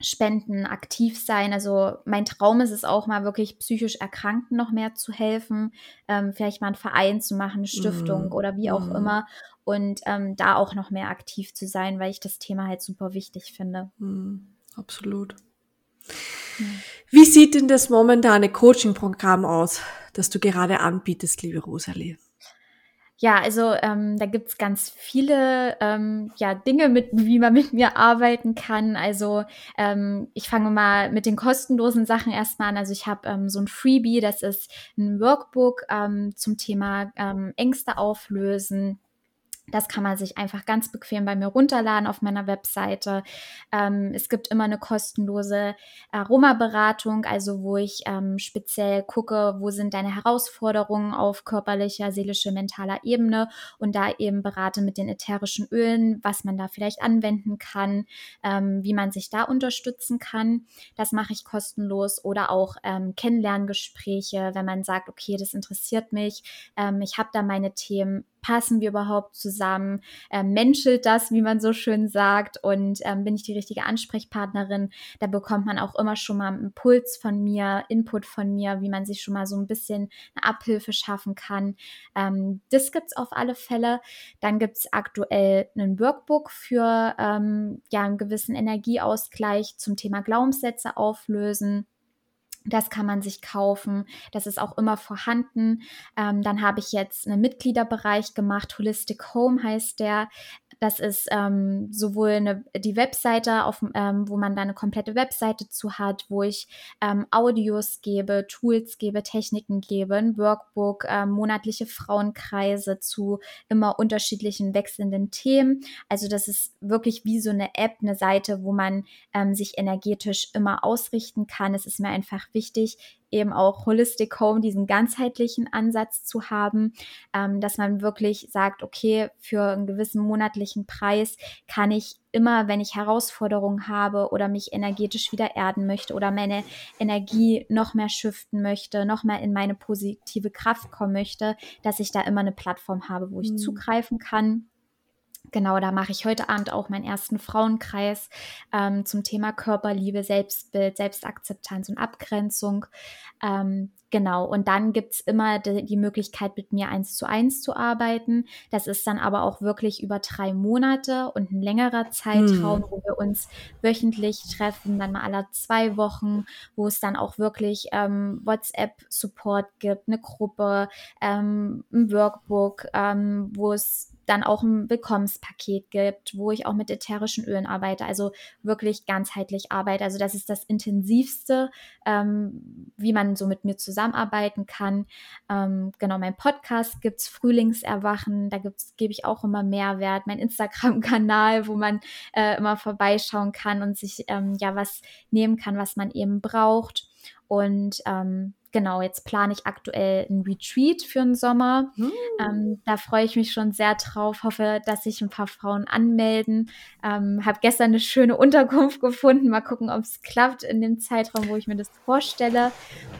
Spenden, aktiv sein. Also mein Traum ist es auch mal wirklich psychisch Erkrankten noch mehr zu helfen, ähm, vielleicht mal einen Verein zu machen, eine Stiftung mm. oder wie auch mm. immer und ähm, da auch noch mehr aktiv zu sein, weil ich das Thema halt super wichtig finde. Mm. Absolut. Wie sieht denn das momentane Coaching-Programm aus, das du gerade anbietest, liebe Rosalie? Ja, also ähm, da gibt's ganz viele ähm, ja, Dinge, mit, wie man mit mir arbeiten kann. Also ähm, ich fange mal mit den kostenlosen Sachen erstmal an. Also ich habe ähm, so ein Freebie, das ist ein Workbook ähm, zum Thema ähm, Ängste auflösen das kann man sich einfach ganz bequem bei mir runterladen auf meiner Webseite. Ähm, es gibt immer eine kostenlose Aromaberatung, also wo ich ähm, speziell gucke, wo sind deine Herausforderungen auf körperlicher, seelischer, mentaler Ebene und da eben berate mit den ätherischen Ölen, was man da vielleicht anwenden kann, ähm, wie man sich da unterstützen kann. Das mache ich kostenlos oder auch ähm, Kennenlerngespräche, wenn man sagt, okay, das interessiert mich, ähm, ich habe da meine Themen passen wir überhaupt zusammen, äh, menschelt das, wie man so schön sagt, und ähm, bin ich die richtige Ansprechpartnerin. Da bekommt man auch immer schon mal einen Impuls von mir, Input von mir, wie man sich schon mal so ein bisschen eine Abhilfe schaffen kann. Ähm, das es auf alle Fälle. Dann gibt es aktuell ein Workbook für ähm, ja, einen gewissen Energieausgleich zum Thema Glaubenssätze auflösen. Das kann man sich kaufen. Das ist auch immer vorhanden. Ähm, dann habe ich jetzt einen Mitgliederbereich gemacht. Holistic Home heißt der. Das ist ähm, sowohl eine, die Webseite, auf, ähm, wo man da eine komplette Webseite zu hat, wo ich ähm, Audios gebe, Tools gebe, Techniken gebe, ein Workbook, ähm, monatliche Frauenkreise zu immer unterschiedlichen wechselnden Themen. Also das ist wirklich wie so eine App, eine Seite, wo man ähm, sich energetisch immer ausrichten kann. Es ist mir einfach wichtig, eben auch Holistic Home, diesen ganzheitlichen Ansatz zu haben, ähm, dass man wirklich sagt, okay, für einen gewissen monatlichen Preis kann ich immer, wenn ich Herausforderungen habe oder mich energetisch wieder erden möchte oder meine Energie noch mehr shiften möchte, noch mehr in meine positive Kraft kommen möchte, dass ich da immer eine Plattform habe, wo ich mhm. zugreifen kann Genau, da mache ich heute Abend auch meinen ersten Frauenkreis ähm, zum Thema Körperliebe, Selbstbild, Selbstakzeptanz und Abgrenzung. Ähm, genau, und dann gibt's immer die, die, Möglichkeit, mit mir eins zu eins zu arbeiten. Das ist dann aber auch wirklich über drei Monate und ein längerer Zeitraum, hm. wo wir uns wöchentlich treffen, dann mal alle zwei Wochen, wo es dann auch wirklich ähm, WhatsApp-Support gibt, eine Gruppe, ähm, ein Workbook, ähm, wo es dann auch ein Willkommenspaket gibt, wo ich auch mit ätherischen Ölen arbeite, also wirklich ganzheitlich arbeite. Also das ist das Intensivste, ähm, wie man so mit mir zusammenarbeiten kann. Ähm, genau, mein Podcast gibt's Frühlingserwachen, da gebe ich auch immer Mehrwert. Mein Instagram-Kanal, wo man äh, immer vorbeischauen kann und sich ähm, ja was nehmen kann, was man eben braucht. Und ähm, genau, jetzt plane ich aktuell ein Retreat für den Sommer. Hm. Ähm, da freue ich mich schon sehr drauf. Hoffe, dass sich ein paar Frauen anmelden. Ähm, habe gestern eine schöne Unterkunft gefunden. Mal gucken, ob es klappt in dem Zeitraum, wo ich mir das vorstelle.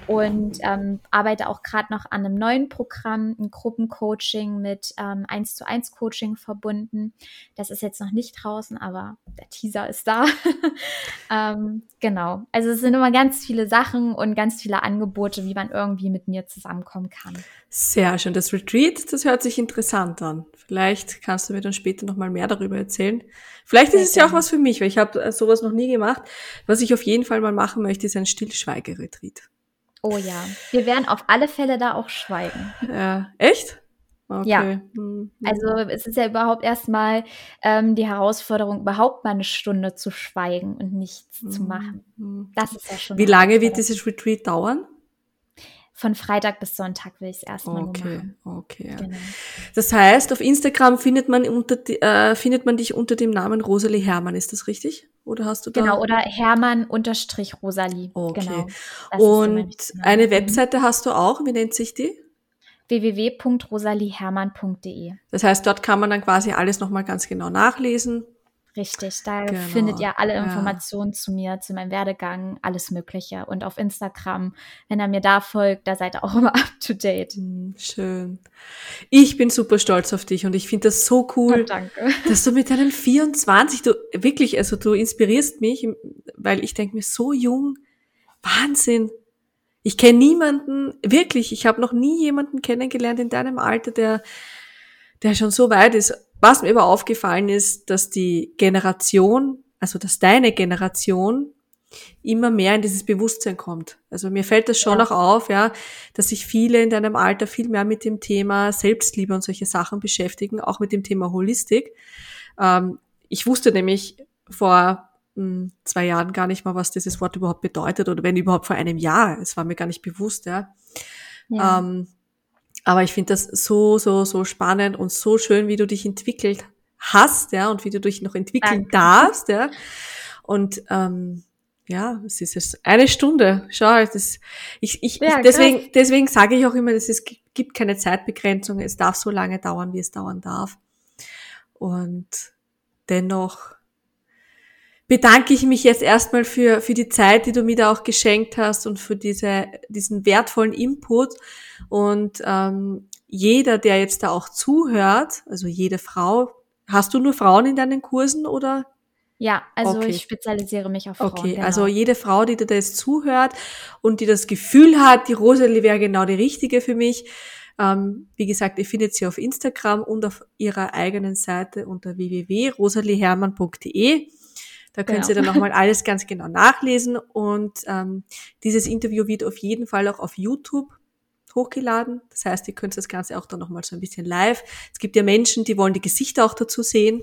Und ähm, arbeite auch gerade noch an einem neuen Programm, ein Gruppencoaching mit ähm, 1 zu 1 Coaching verbunden. Das ist jetzt noch nicht draußen, aber der Teaser ist da. [LAUGHS] ähm, genau. Also es sind immer ganz viele Sachen und ganz viele Angebote, wie man irgendwie mit mir zusammenkommen kann. Sehr schön. Das Retreat, das hört sich interessant an. Vielleicht kannst du mir dann später nochmal mehr darüber erzählen. Vielleicht Sehr ist es ja auch was für mich, weil ich habe äh, sowas noch nie gemacht. Was ich auf jeden Fall mal machen möchte, ist ein Stillschweigeretreat. Oh ja, wir werden auf alle Fälle da auch schweigen. Ja, echt? Okay. Ja, hm, also es ist ja überhaupt erstmal ähm, die Herausforderung, überhaupt mal eine Stunde zu schweigen und nichts hm. zu machen. Hm. Das ist ja schon. Wie lange wird dieses Retreat dauern? Von Freitag bis Sonntag will ich es erstmal okay, machen. Okay, genau. Das heißt, auf Instagram findet man, unter, äh, findet man dich unter dem Namen Rosalie Hermann, ist das richtig? Oder hast du da? Genau, oder Hermann unterstrich Rosalie. Okay. Genau. Und eine Webseite hast du auch, wie nennt sich die? www.rosaliehermann.de. Das heißt, dort kann man dann quasi alles nochmal ganz genau nachlesen. Richtig, da genau. findet ihr alle Informationen ja. zu mir, zu meinem Werdegang, alles Mögliche. Und auf Instagram, wenn er mir da folgt, da seid ihr auch immer [LAUGHS] up to date. Hm, schön. Ich bin super stolz auf dich und ich finde das so cool, [LAUGHS] danke. dass du mit deinen 24, du wirklich, also du inspirierst mich, weil ich denke mir so jung, Wahnsinn. Ich kenne niemanden, wirklich, ich habe noch nie jemanden kennengelernt in deinem Alter, der, der schon so weit ist. Was mir aber aufgefallen ist, dass die Generation, also dass deine Generation immer mehr in dieses Bewusstsein kommt. Also mir fällt das schon ja. auch auf, ja, dass sich viele in deinem Alter viel mehr mit dem Thema Selbstliebe und solche Sachen beschäftigen, auch mit dem Thema Holistik. Ähm, ich wusste nämlich vor zwei Jahren gar nicht mal, was dieses Wort überhaupt bedeutet oder wenn überhaupt vor einem Jahr. Es war mir gar nicht bewusst, ja. ja. Ähm, aber ich finde das so, so, so spannend und so schön, wie du dich entwickelt hast, ja, und wie du dich noch entwickeln Danke. darfst, ja. Und ähm, ja, es ist jetzt eine Stunde. Schau, das, ich, ich, ja, deswegen, deswegen sage ich auch immer, dass es gibt keine Zeitbegrenzung. Es darf so lange dauern, wie es dauern darf. Und dennoch bedanke ich mich jetzt erstmal für, für die Zeit, die du mir da auch geschenkt hast und für diese, diesen wertvollen Input. Und ähm, jeder, der jetzt da auch zuhört, also jede Frau, hast du nur Frauen in deinen Kursen oder? Ja, also okay. ich spezialisiere mich auf Frauen. Okay, genau. also jede Frau, die da jetzt zuhört und die das Gefühl hat, die Rosalie wäre genau die richtige für mich. Ähm, wie gesagt, ihr findet sie auf Instagram und auf ihrer eigenen Seite unter www.rosaliehermann.de. Da könnt genau. ihr dann nochmal alles ganz genau nachlesen. Und ähm, dieses Interview wird auf jeden Fall auch auf YouTube hochgeladen. Das heißt, ihr könnt das Ganze auch dann nochmal so ein bisschen live. Es gibt ja Menschen, die wollen die Gesichter auch dazu sehen.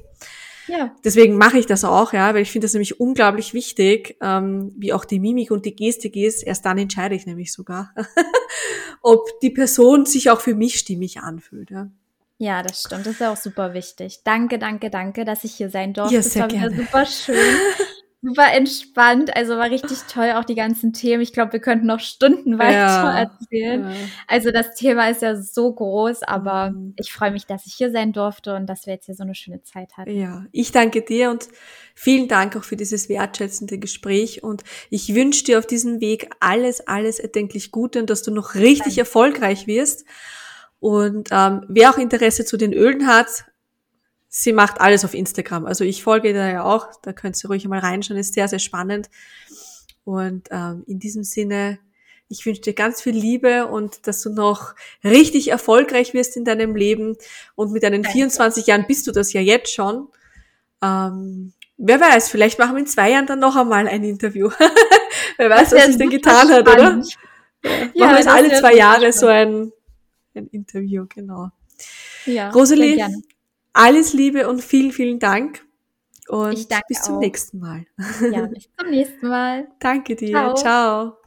Ja. Deswegen mache ich das auch, ja, weil ich finde das nämlich unglaublich wichtig, ähm, wie auch die Mimik und die Gestik ist. Erst dann entscheide ich nämlich sogar, [LAUGHS] ob die Person sich auch für mich stimmig anfühlt. Ja. Ja, das stimmt. Das ist auch super wichtig. Danke, danke, danke, dass ich hier sein durfte. Ja, das war gerne. wieder super schön. [LAUGHS] super entspannt. Also war richtig toll, auch die ganzen Themen. Ich glaube, wir könnten noch Stunden weiter ja, erzählen. Ja. Also das Thema ist ja so groß, aber mhm. ich freue mich, dass ich hier sein durfte und dass wir jetzt hier so eine schöne Zeit hatten. Ja, ich danke dir und vielen Dank auch für dieses wertschätzende Gespräch und ich wünsche dir auf diesem Weg alles, alles erdenklich Gute und dass du noch richtig danke. erfolgreich wirst. Und ähm, wer auch Interesse zu den Ölen hat, sie macht alles auf Instagram. Also ich folge da ja auch, da könnt ihr ruhig mal reinschauen, ist sehr, sehr spannend. Und ähm, in diesem Sinne, ich wünsche dir ganz viel Liebe und dass du noch richtig erfolgreich wirst in deinem Leben. Und mit deinen 24 Jahren bist du das ja jetzt schon. Ähm, wer weiß, vielleicht machen wir in zwei Jahren dann noch einmal ein Interview. [LAUGHS] wer weiß, was sich denn getan spannend. hat, oder? Ja, machen wir alle zwei Jahre so ein, ein Interview, genau. Ja, Rosalie, alles Liebe und vielen, vielen Dank. Und bis zum auch. nächsten Mal. Ja, bis zum nächsten Mal. [LAUGHS] Danke dir. Ciao. Ciao.